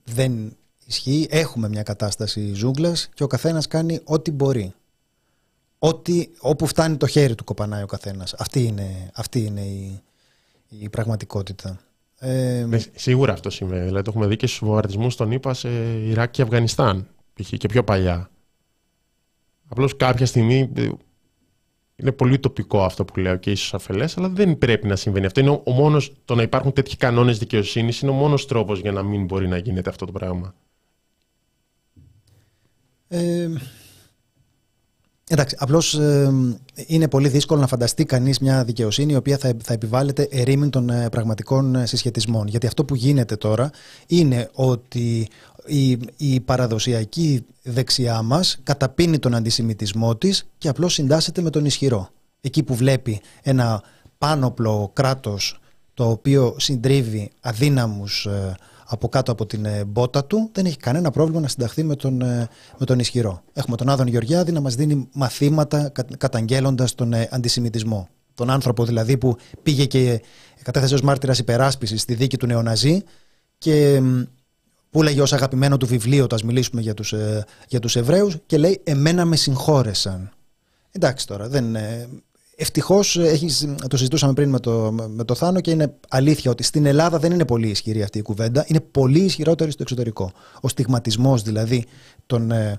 S2: δεν ισχύει. Έχουμε μια κατάσταση ζούγκλας και ο καθένας κάνει ό,τι μπορεί. Ό,τι, όπου φτάνει το χέρι του κοπανάει ο καθένας. Αυτή είναι, αυτή είναι η, η πραγματικότητα.
S1: Ε, ναι, σίγουρα αυτό συμβαίνει. Δηλαδή το έχουμε δει και στους βομβαρδισμούς στον ΗΠΑ σε Ιράκ και Αφγανιστάν. Π.χ. και πιο παλιά. Απλώς κάποια στιγμή είναι πολύ τοπικό αυτό που λέω και ίσως αφελές, αλλά δεν πρέπει να συμβαίνει αυτό. Είναι ο μόνος, το να υπάρχουν τέτοιοι κανόνες δικαιοσύνης είναι ο μόνος τρόπος για να μην μπορεί να γίνεται αυτό το πράγμα.
S2: Ε, εντάξει, απλώς ε, είναι πολύ δύσκολο να φανταστεί κανείς μια δικαιοσύνη η οποία θα, θα επιβάλλεται ερήμην των ε, πραγματικών ε, συσχετισμών. Γιατί αυτό που γίνεται τώρα είναι ότι η, η παραδοσιακή δεξιά μας καταπίνει τον αντισημιτισμό της και απλώς συντάσσεται με τον ισχυρό. Εκεί που βλέπει ένα πάνωπλο κράτος το οποίο συντρίβει αδύναμους ε, από κάτω από την ε, μπότα του, δεν έχει κανένα πρόβλημα να συνταχθεί με τον, ε, με τον ισχυρό. Έχουμε τον Άδων Γεωργιάδη να μας δίνει μαθήματα καταγγέλλοντας τον αντισημιτισμό. Τον άνθρωπο δηλαδή που πήγε και κατέθεσε ως μάρτυρας υπεράσπισης στη δίκη του νεοναζί και που λέγει ως αγαπημένο του βιβλίο όταν μιλήσουμε για τους, για τους Εβραίους και λέει «εμένα με συγχώρεσαν». Εντάξει τώρα, δεν, Ευτυχώς το συζητούσαμε πριν με το, με το Θάνο και είναι αλήθεια ότι στην Ελλάδα δεν είναι πολύ ισχυρή αυτή η κουβέντα. Είναι πολύ ισχυρότερη στο εξωτερικό. Ο στιγματισμός δηλαδή των ε,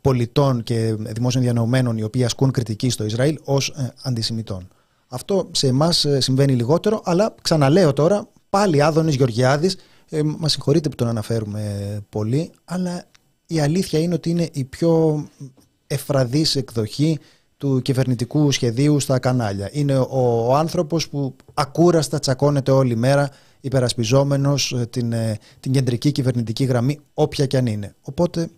S2: πολιτών και δημόσιων διανοωμένων οι οποίοι ασκούν κριτική στο Ισραήλ ως ε, αντισημιτών. Αυτό σε εμάς ε, συμβαίνει λιγότερο, αλλά ξαναλέω τώρα, πάλι Άδωνης Γεωργιάδης, ε, μα συγχωρείτε που τον αναφέρουμε πολύ, αλλά η αλήθεια είναι ότι είναι η πιο εφραδής εκδοχή του κυβερνητικού σχεδίου στα κανάλια. Είναι ο, ο άνθρωπος που ακούραστα τσακώνεται όλη μέρα υπερασπιζόμενος ε, την, ε, την κεντρική κυβερνητική γραμμή όποια και αν είναι. Οπότε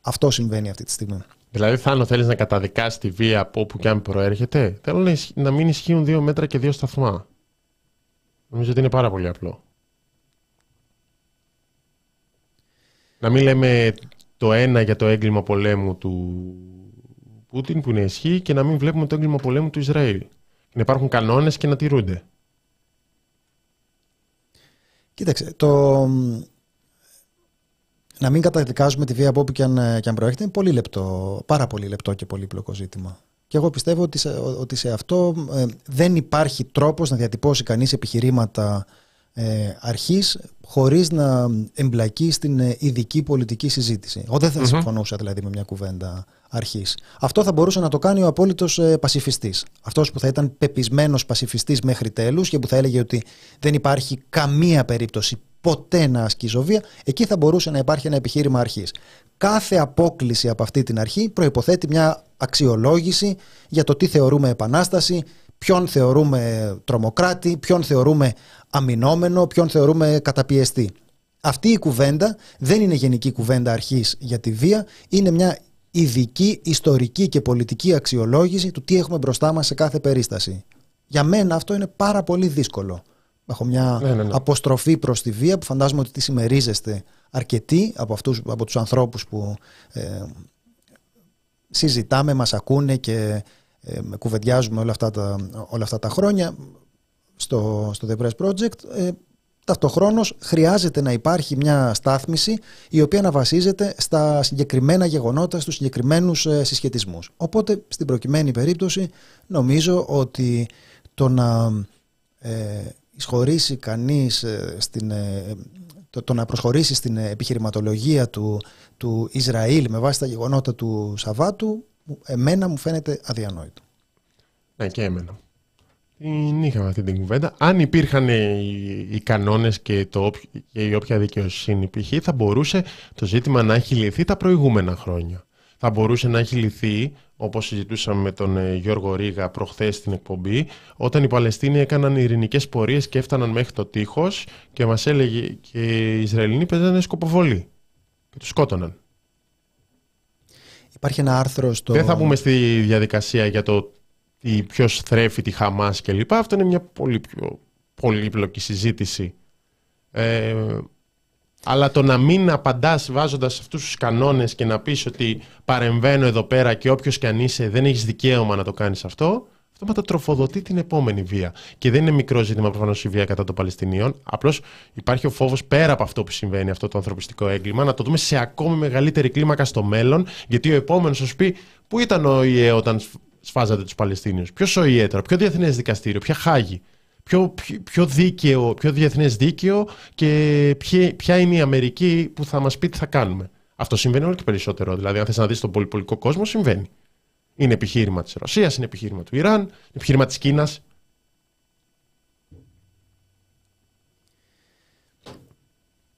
S2: αυτό συμβαίνει αυτή τη στιγμή.
S1: Δηλαδή, Θάνο, θέλεις να καταδικάσεις τη βία από όπου και αν προέρχεται; Θέλω να, να μην ισχύουν δύο μέτρα και δύο σταθμά. Νομίζω ότι είναι πάρα πολύ απλό. Να μην λέμε το ένα για το έγκλημα πολέμου του Πούτιν που είναι ισχύ και να μην βλέπουμε το έγκλημα πολέμου του Ισραήλ. Να υπάρχουν κανόνες και να τηρούνται.
S2: Κοίταξε, το... να μην καταδικάζουμε τη βία από όπου και αν, και αν προέρχεται είναι πολύ λεπτό, πάρα πολύ λεπτό και πολύπλοκο ζήτημα. Και εγώ πιστεύω ότι σε, ότι σε αυτό ε, δεν υπάρχει τρόπος να διατυπώσει κανείς επιχειρήματα ε, αρχής χωρίς να εμπλακεί στην ε, ειδική πολιτική συζήτηση. Εγώ δεν θα συμφωνούσα δηλαδή με μια κουβέντα αρχής. Αυτό θα μπορούσε να το κάνει ο απόλυτος ε, πασιφιστής. Αυτός που θα ήταν πεπισμένος πασιφιστής μέχρι τέλους και που θα έλεγε ότι δεν υπάρχει καμία περίπτωση ποτέ να ασκεί ζωβία, εκεί θα μπορούσε να υπάρχει ένα επιχείρημα αρχής. Κάθε απόκληση από αυτή την αρχή προϋποθέτει μια αξιολόγηση για το τι θεωρούμε επανάσταση, ποιον θεωρούμε τρομοκράτη, ποιον θεωρούμε αμυνόμενο, ποιον θεωρούμε καταπιεστή. Αυτή η κουβέντα δεν είναι γενική κουβέντα αρχής για τη βία, είναι μια ειδική ιστορική και πολιτική αξιολόγηση του τι έχουμε μπροστά μας σε κάθε περίσταση. Για μένα αυτό είναι πάρα πολύ δύσκολο. Έχω μια ναι, ναι, ναι. αποστροφή προς τη βία που φαντάζομαι ότι τη συμμερίζεστε αρκετοί από, αυτούς, από τους ανθρώπους που ε, συζητάμε, μας ακούνε και ε, κουβεντιάζουμε όλα αυτά τα, όλα αυτά τα χρόνια στο, στο The Press Project. Ε, ταυτοχρόνως χρειάζεται να υπάρχει μια στάθμιση η οποία να βασίζεται στα συγκεκριμένα γεγονότα, στους συγκεκριμένους ε, συσχετισμούς. Οπότε στην προκειμένη περίπτωση νομίζω ότι το να ε, εισχωρήσει κανείς ε, στην, ε, το, το, να προσχωρήσει στην επιχειρηματολογία του, του Ισραήλ με βάση τα γεγονότα του Σαββάτου εμένα μου φαίνεται αδιανόητο.
S1: Ναι και εμένα. Την είχαμε αυτή την κουβέντα. Αν υπήρχαν οι, οι κανόνες και, το, και η όποια δικαιοσύνη π.χ. θα μπορούσε το ζήτημα να έχει λυθεί τα προηγούμενα χρόνια. Θα μπορούσε να έχει λυθεί, όπως συζητούσαμε με τον ε, Γιώργο Ρίγα προχθές στην εκπομπή, όταν οι Παλαιστίνοι έκαναν ειρηνικές πορείες και έφταναν μέχρι το τείχος και μας έλεγε και οι Ισραηλινοί παίζανε σκοποβολή και τους σκότωναν.
S2: Υπάρχει ένα άρθρο στο...
S1: Δεν θα μπούμε στη διαδικασία για το ποιος θρέφει τη Χαμάς κλπ. Αυτό είναι μια πολύ πιο πολύπλοκη συζήτηση. Ε, αλλά το να μην απαντάς βάζοντας αυτούς τους κανόνες και να πεις ότι παρεμβαίνω εδώ πέρα και όποιος και αν είσαι δεν έχεις δικαίωμα να το κάνεις αυτό, αυτό τροφοδοτεί την επόμενη βία. Και δεν είναι μικρό ζήτημα προφανώς η βία κατά των Παλαιστινίων. Απλώς υπάρχει ο φόβος πέρα από αυτό που συμβαίνει, αυτό το ανθρωπιστικό έγκλημα, να το δούμε σε ακόμη μεγαλύτερη κλίμακα στο μέλλον. Γιατί ο επόμενος θα σου πει, Πού ήταν ο ΙΕ όταν σφάζατε τους Παλαιστίνιους, Ποιος ο ΙΕ τώρα, Ποιο διεθνές δικαστήριο, Ποια χάγη, Ποιο, ποιο, ποιο δίκαιο, ποιο διεθνές δίκαιο και ποια, ποια είναι η Αμερική που θα μας πει τι θα κάνουμε; Αυτό συμβαίνει όλο και περισσότερο. Δηλαδή, αν θες να δεις τον πολυπολικό κόσμο, συμβαίνει. Είναι επιχείρημα της Ρωσίας, είναι επιχείρημα του Ιράν, είναι επιχείρημα της Κίνας.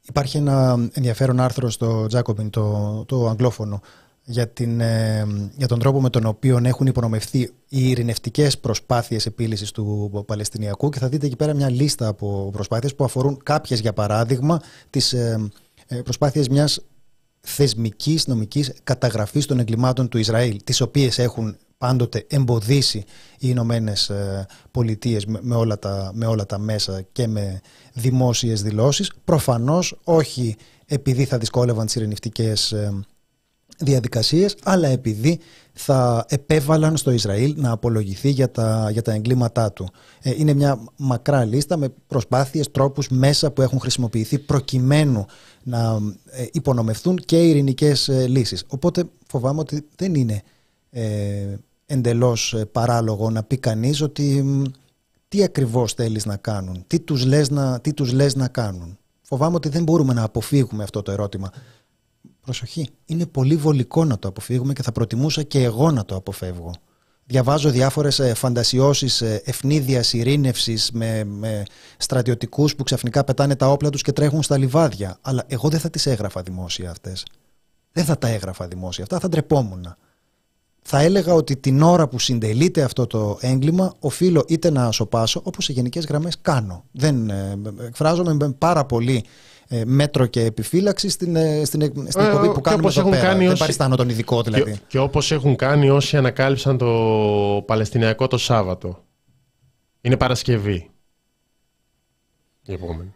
S2: Υπάρχει ένα ενδιαφέρον άρθρο στο Τζάκομπιν, το, το αγγλόφωνο, για, την, ε, για τον τρόπο με τον οποίο έχουν υπονομευθεί οι ειρηνευτικές προσπάθειες επίλυσης του Παλαιστινιακού και θα δείτε εκεί πέρα μια λίστα από προσπάθειες που αφορούν κάποιες, για παράδειγμα, τις ε, ε προσπάθειες μιας θεσμικής νομικής καταγραφής των εγκλημάτων του Ισραήλ, τις οποίες έχουν πάντοτε εμποδίσει οι Ηνωμένες Πολιτείες με, όλα τα, με όλα τα μέσα και με δημόσιες δηλώσεις. Προφανώς όχι επειδή θα δυσκόλευαν τις ειρηνευτικές ε, διαδικασίες, αλλά επειδή θα επέβαλαν στο Ισραήλ να απολογηθεί για τα, για τα εγκλήματά του. Ε, είναι μια μακρά λίστα με προσπάθειες, τρόπους, μέσα που έχουν χρησιμοποιηθεί προκειμένου να ε, υπονομευθούν και οι ειρηνικές λύσεις. Οπότε φοβάμαι ότι δεν είναι ε, εντελώς παράλογο να πει κανείς ότι τι ακριβώς θέλεις να κάνουν, τι τους λες να, τι τους λες να κάνουν. Φοβάμαι ότι δεν μπορούμε να αποφύγουμε αυτό το ερώτημα. Προσοχή, είναι πολύ βολικό να το αποφύγουμε και θα προτιμούσα και εγώ να το αποφεύγω. Διαβάζω διάφορες ε, φαντασιώσεις ε, ευνίδιας ειρήνευσης με, με στρατιωτικούς που ξαφνικά πετάνε τα όπλα τους και τρέχουν στα λιβάδια. Αλλά εγώ δεν θα τις έγραφα δημόσια αυτές. Δεν θα τα έγραφα δημόσια αυτά, θα ντρεπόμουν θα έλεγα ότι την ώρα που συντελείται αυτό το έγκλημα οφείλω είτε να σοπάσω όπως σε γενικές γραμμές κάνω. Δεν ε, εκφράζομαι με πάρα πολύ ε, μέτρο και επιφύλαξη στην, ε, στην, στην ε, εκπομπή που κάνουμε εδώ πέρα. Κάνει Δεν παριστάνω τον ειδικό δηλαδή.
S1: Και, και όπως έχουν κάνει όσοι ανακάλυψαν το Παλαιστινιακό το Σάββατο. Είναι Παρασκευή. Η επόμενη.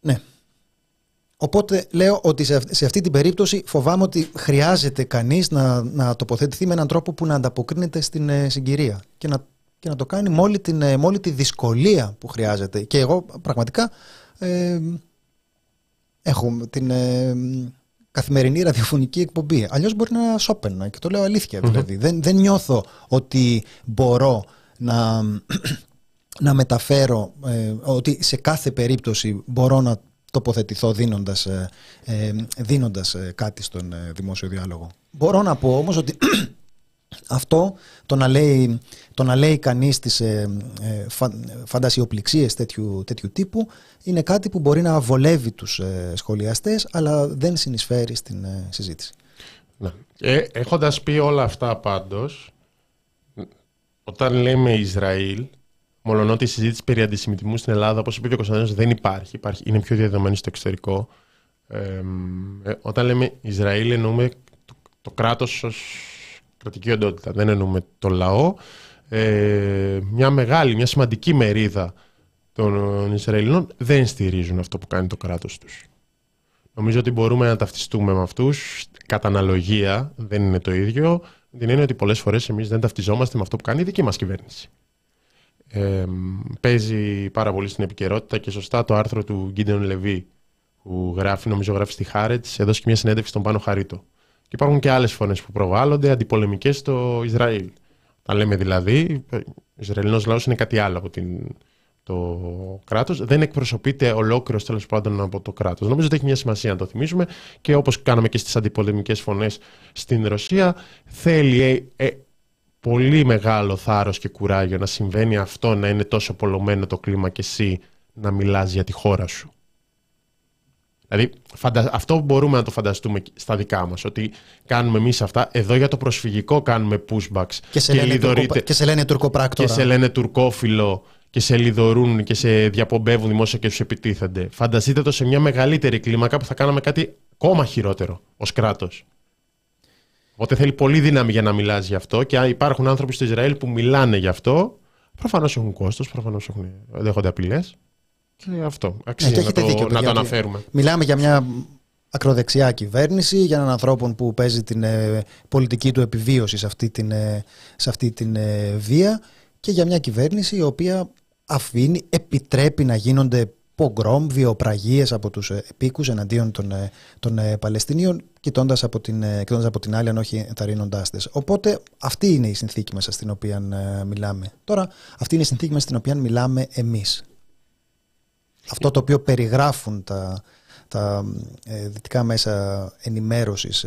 S2: Ναι. Οπότε λέω ότι σε αυτή την περίπτωση φοβάμαι ότι χρειάζεται κανείς να, να τοποθετηθεί με έναν τρόπο που να ανταποκρίνεται στην ε, συγκυρία και να, και να το κάνει με όλη, την, ε, με τη δυσκολία που χρειάζεται. Και εγώ πραγματικά ε, έχω την ε, καθημερινή ραδιοφωνική εκπομπή. Αλλιώς μπορεί να σώπαινα και το λέω Δηλαδή. Δεν, δεν νιώθω ότι μπορώ να, να μεταφέρω, ότι σε κάθε περίπτωση μπορώ να τοποθετηθώ δίνοντας, ε, ε, δίνοντας ε, κάτι στον δημόσιο διάλογο. Μπορώ να πω όμως ότι αυτό το να λέει, το να λέει κανείς τις ε, φαντασιοπληξίες τέτοιου, τέτοιου τύπου είναι κάτι που μπορεί να βολεύει τους σχολιαστές αλλά δεν συνεισφέρει στην συζήτηση.
S1: Ναι. έχοντας πει όλα αυτά πάντως, όταν λέμε Ισραήλ Μολονότι η συζήτηση περί αντισημιτισμού στην Ελλάδα, όπως είπε και ο Κωνσταντίνος, δεν υπάρχει. υπάρχει. Είναι πιο διαδεδομένη στο εξωτερικό. Ε, όταν λέμε Ισραήλ, εννοούμε το, το κράτος ως κρατική οντότητα. Δεν εννοούμε το λαό. Ε, μια μεγάλη, μια σημαντική μερίδα των Ισραηλινών δεν στηρίζουν αυτό που κάνει το κράτος τους. Νομίζω ότι μπορούμε να ταυτιστούμε με αυτούς. Κατά αναλογία δεν είναι το ίδιο. Δεν είναι ότι πολλές φορές εμείς δεν ταυτιζόμαστε με αυτό που κάνει η δική μας κυβέρνηση ε, παίζει πάρα πολύ στην επικαιρότητα και σωστά το άρθρο του Γκίντεον Λεβί που γράφει, νομίζω γράφει στη Χάρετς, έδωσε και μια συνέντευξη στον Πάνο Χαρίτο. Και υπάρχουν και άλλες φωνές που προβάλλονται, αντιπολεμικές στο Ισραήλ. Τα λέμε δηλαδή, ο Ισραηλινός λαός είναι κάτι άλλο από την, το κράτος. Δεν εκπροσωπείται ολόκληρος τέλος πάντων από το κράτος. Νομίζω ότι έχει μια σημασία να το θυμίσουμε και όπως κάναμε και στις αντιπολεμικές φωνές στην Ρωσία, θέλει ε, ε, πολύ μεγάλο θάρρος και κουράγιο να συμβαίνει αυτό, να είναι τόσο πολλωμένο το κλίμα και εσύ να μιλάς για τη χώρα σου. Δηλαδή, αυτό μπορούμε να το φανταστούμε στα δικά μας, ότι κάνουμε εμείς αυτά. Εδώ για το προσφυγικό κάνουμε pushbacks.
S2: Και σε, και λένε, τουρκο, και σε λένε τουρκοπράκτορα.
S1: Και σε λένε τουρκόφιλο και σε λιδωρούν και σε διαπομπεύουν δημόσια και τους επιτίθενται. Φανταστείτε το σε μια μεγαλύτερη κλίμακα που θα κάναμε κάτι ακόμα χειρότερο ως κράτος. Οπότε θέλει πολύ δύναμη για να μιλάς γι' αυτό και υπάρχουν άνθρωποι στο Ισραήλ που μιλάνε γι' αυτό. Προφανώς έχουν κόστος, προφανώς δέχονται απειλές. Και αυτό. Αξίζει ναι, να, το, δίκιο, να το αναφέρουμε.
S2: Μιλάμε για μια ακροδεξιά κυβέρνηση, για έναν ανθρώπο που παίζει την ε, πολιτική του επιβίωση σε αυτή την, ε, σε αυτή την ε, βία και για μια κυβέρνηση η οποία αφήνει, επιτρέπει να γίνονται πογκρόμ, βιοπραγίες από τους ε, επίκους εναντίον των, ε, των ε, Παλαιστινίων, κοιτώντας από, την, από την άλλη, αν όχι ενθαρρύνοντάς τι. Οπότε αυτή είναι η συνθήκη μέσα στην οποία μιλάμε. Τώρα, αυτή είναι η συνθήκη μέσα στην οποία μιλάμε εμείς. Αυτό το οποίο περιγράφουν τα, τα δυτικά μέσα ενημέρωσης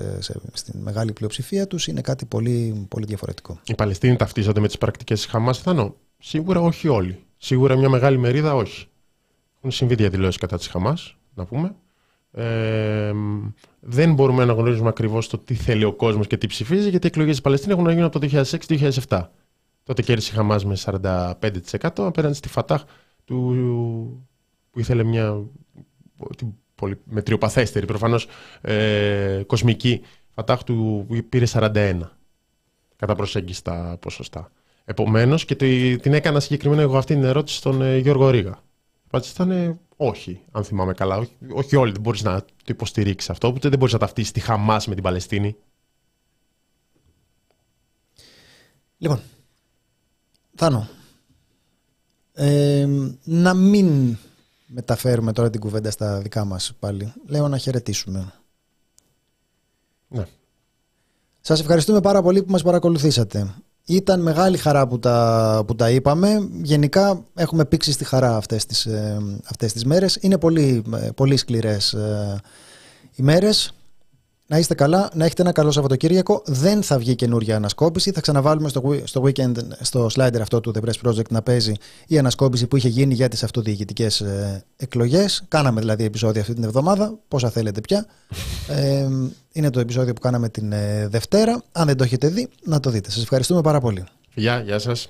S2: στην μεγάλη πλειοψηφία τους είναι κάτι πολύ, πολύ διαφορετικό.
S1: Οι Παλαιστίνοι ταυτίζονται με τις πρακτικές της Χαμάς, Θανό. Σίγουρα όχι όλοι. Σίγουρα μια μεγάλη μερίδα όχι. Έχουν συμβεί διαδηλώσεις κατά της Χαμάς, να πούμε. Ε, δεν μπορούμε να γνωρίζουμε ακριβώς το τι θέλει ο κόσμος και τι ψηφίζει, γιατί οι εκλογές της Παλαιστίνης έχουν γίνει από το 2006-2007. Τότε κέρδισε η Χαμάς με 45% απέναντι στη Φατάχ του, που ήθελε μια πολύ μετριοπαθέστερη, προφανώς ε, κοσμική Φατάχ του που πήρε 41. κατά προσέγγιση τα ποσοστά. Επομένως, και την έκανα συγκεκριμένα εγώ αυτή την ερώτηση στον ε, Γιώργο Ρίγα. Η απάντηση ήταν ε, όχι, αν θυμάμαι καλά. Όχι, όχι όλοι δεν μπορείς να το υποστηρίξεις αυτό, ούτε δεν μπορείς να ταυτίσεις τη Χαμάς με την Παλαιστίνη.
S2: Λοιπόν, Θάνο, ε, να μην μεταφέρουμε τώρα την κουβέντα στα δικά μας πάλι. Λέω να χαιρετήσουμε.
S1: Ναι.
S2: Σας ευχαριστούμε πάρα πολύ που μας παρακολουθήσατε. Ήταν μεγάλη χαρά που τα, που τα είπαμε. Γενικά έχουμε πήξει στη χαρά αυτές τις, ε, αυτές τις μέρες. Είναι πολύ, ε, πολύ σκληρές ε, οι μέρες. Να είστε καλά, να έχετε ένα καλό Σαββατοκύριακο. Δεν θα βγει καινούργια ανασκόπηση. Θα ξαναβάλουμε στο, στο weekend, στο slider αυτό του The Press Project να παίζει η ανασκόπηση που είχε γίνει για τις αυτοδιοικητικές ε, εκλογές. Κάναμε δηλαδή επεισόδιο αυτή την εβδομάδα. Πόσα θέλετε πια. ε, είναι το επεισόδιο που κάναμε την ε, Δευτέρα. Αν δεν το έχετε δει, να το δείτε. Σας ευχαριστούμε πάρα πολύ.
S1: Γεια, γεια σας.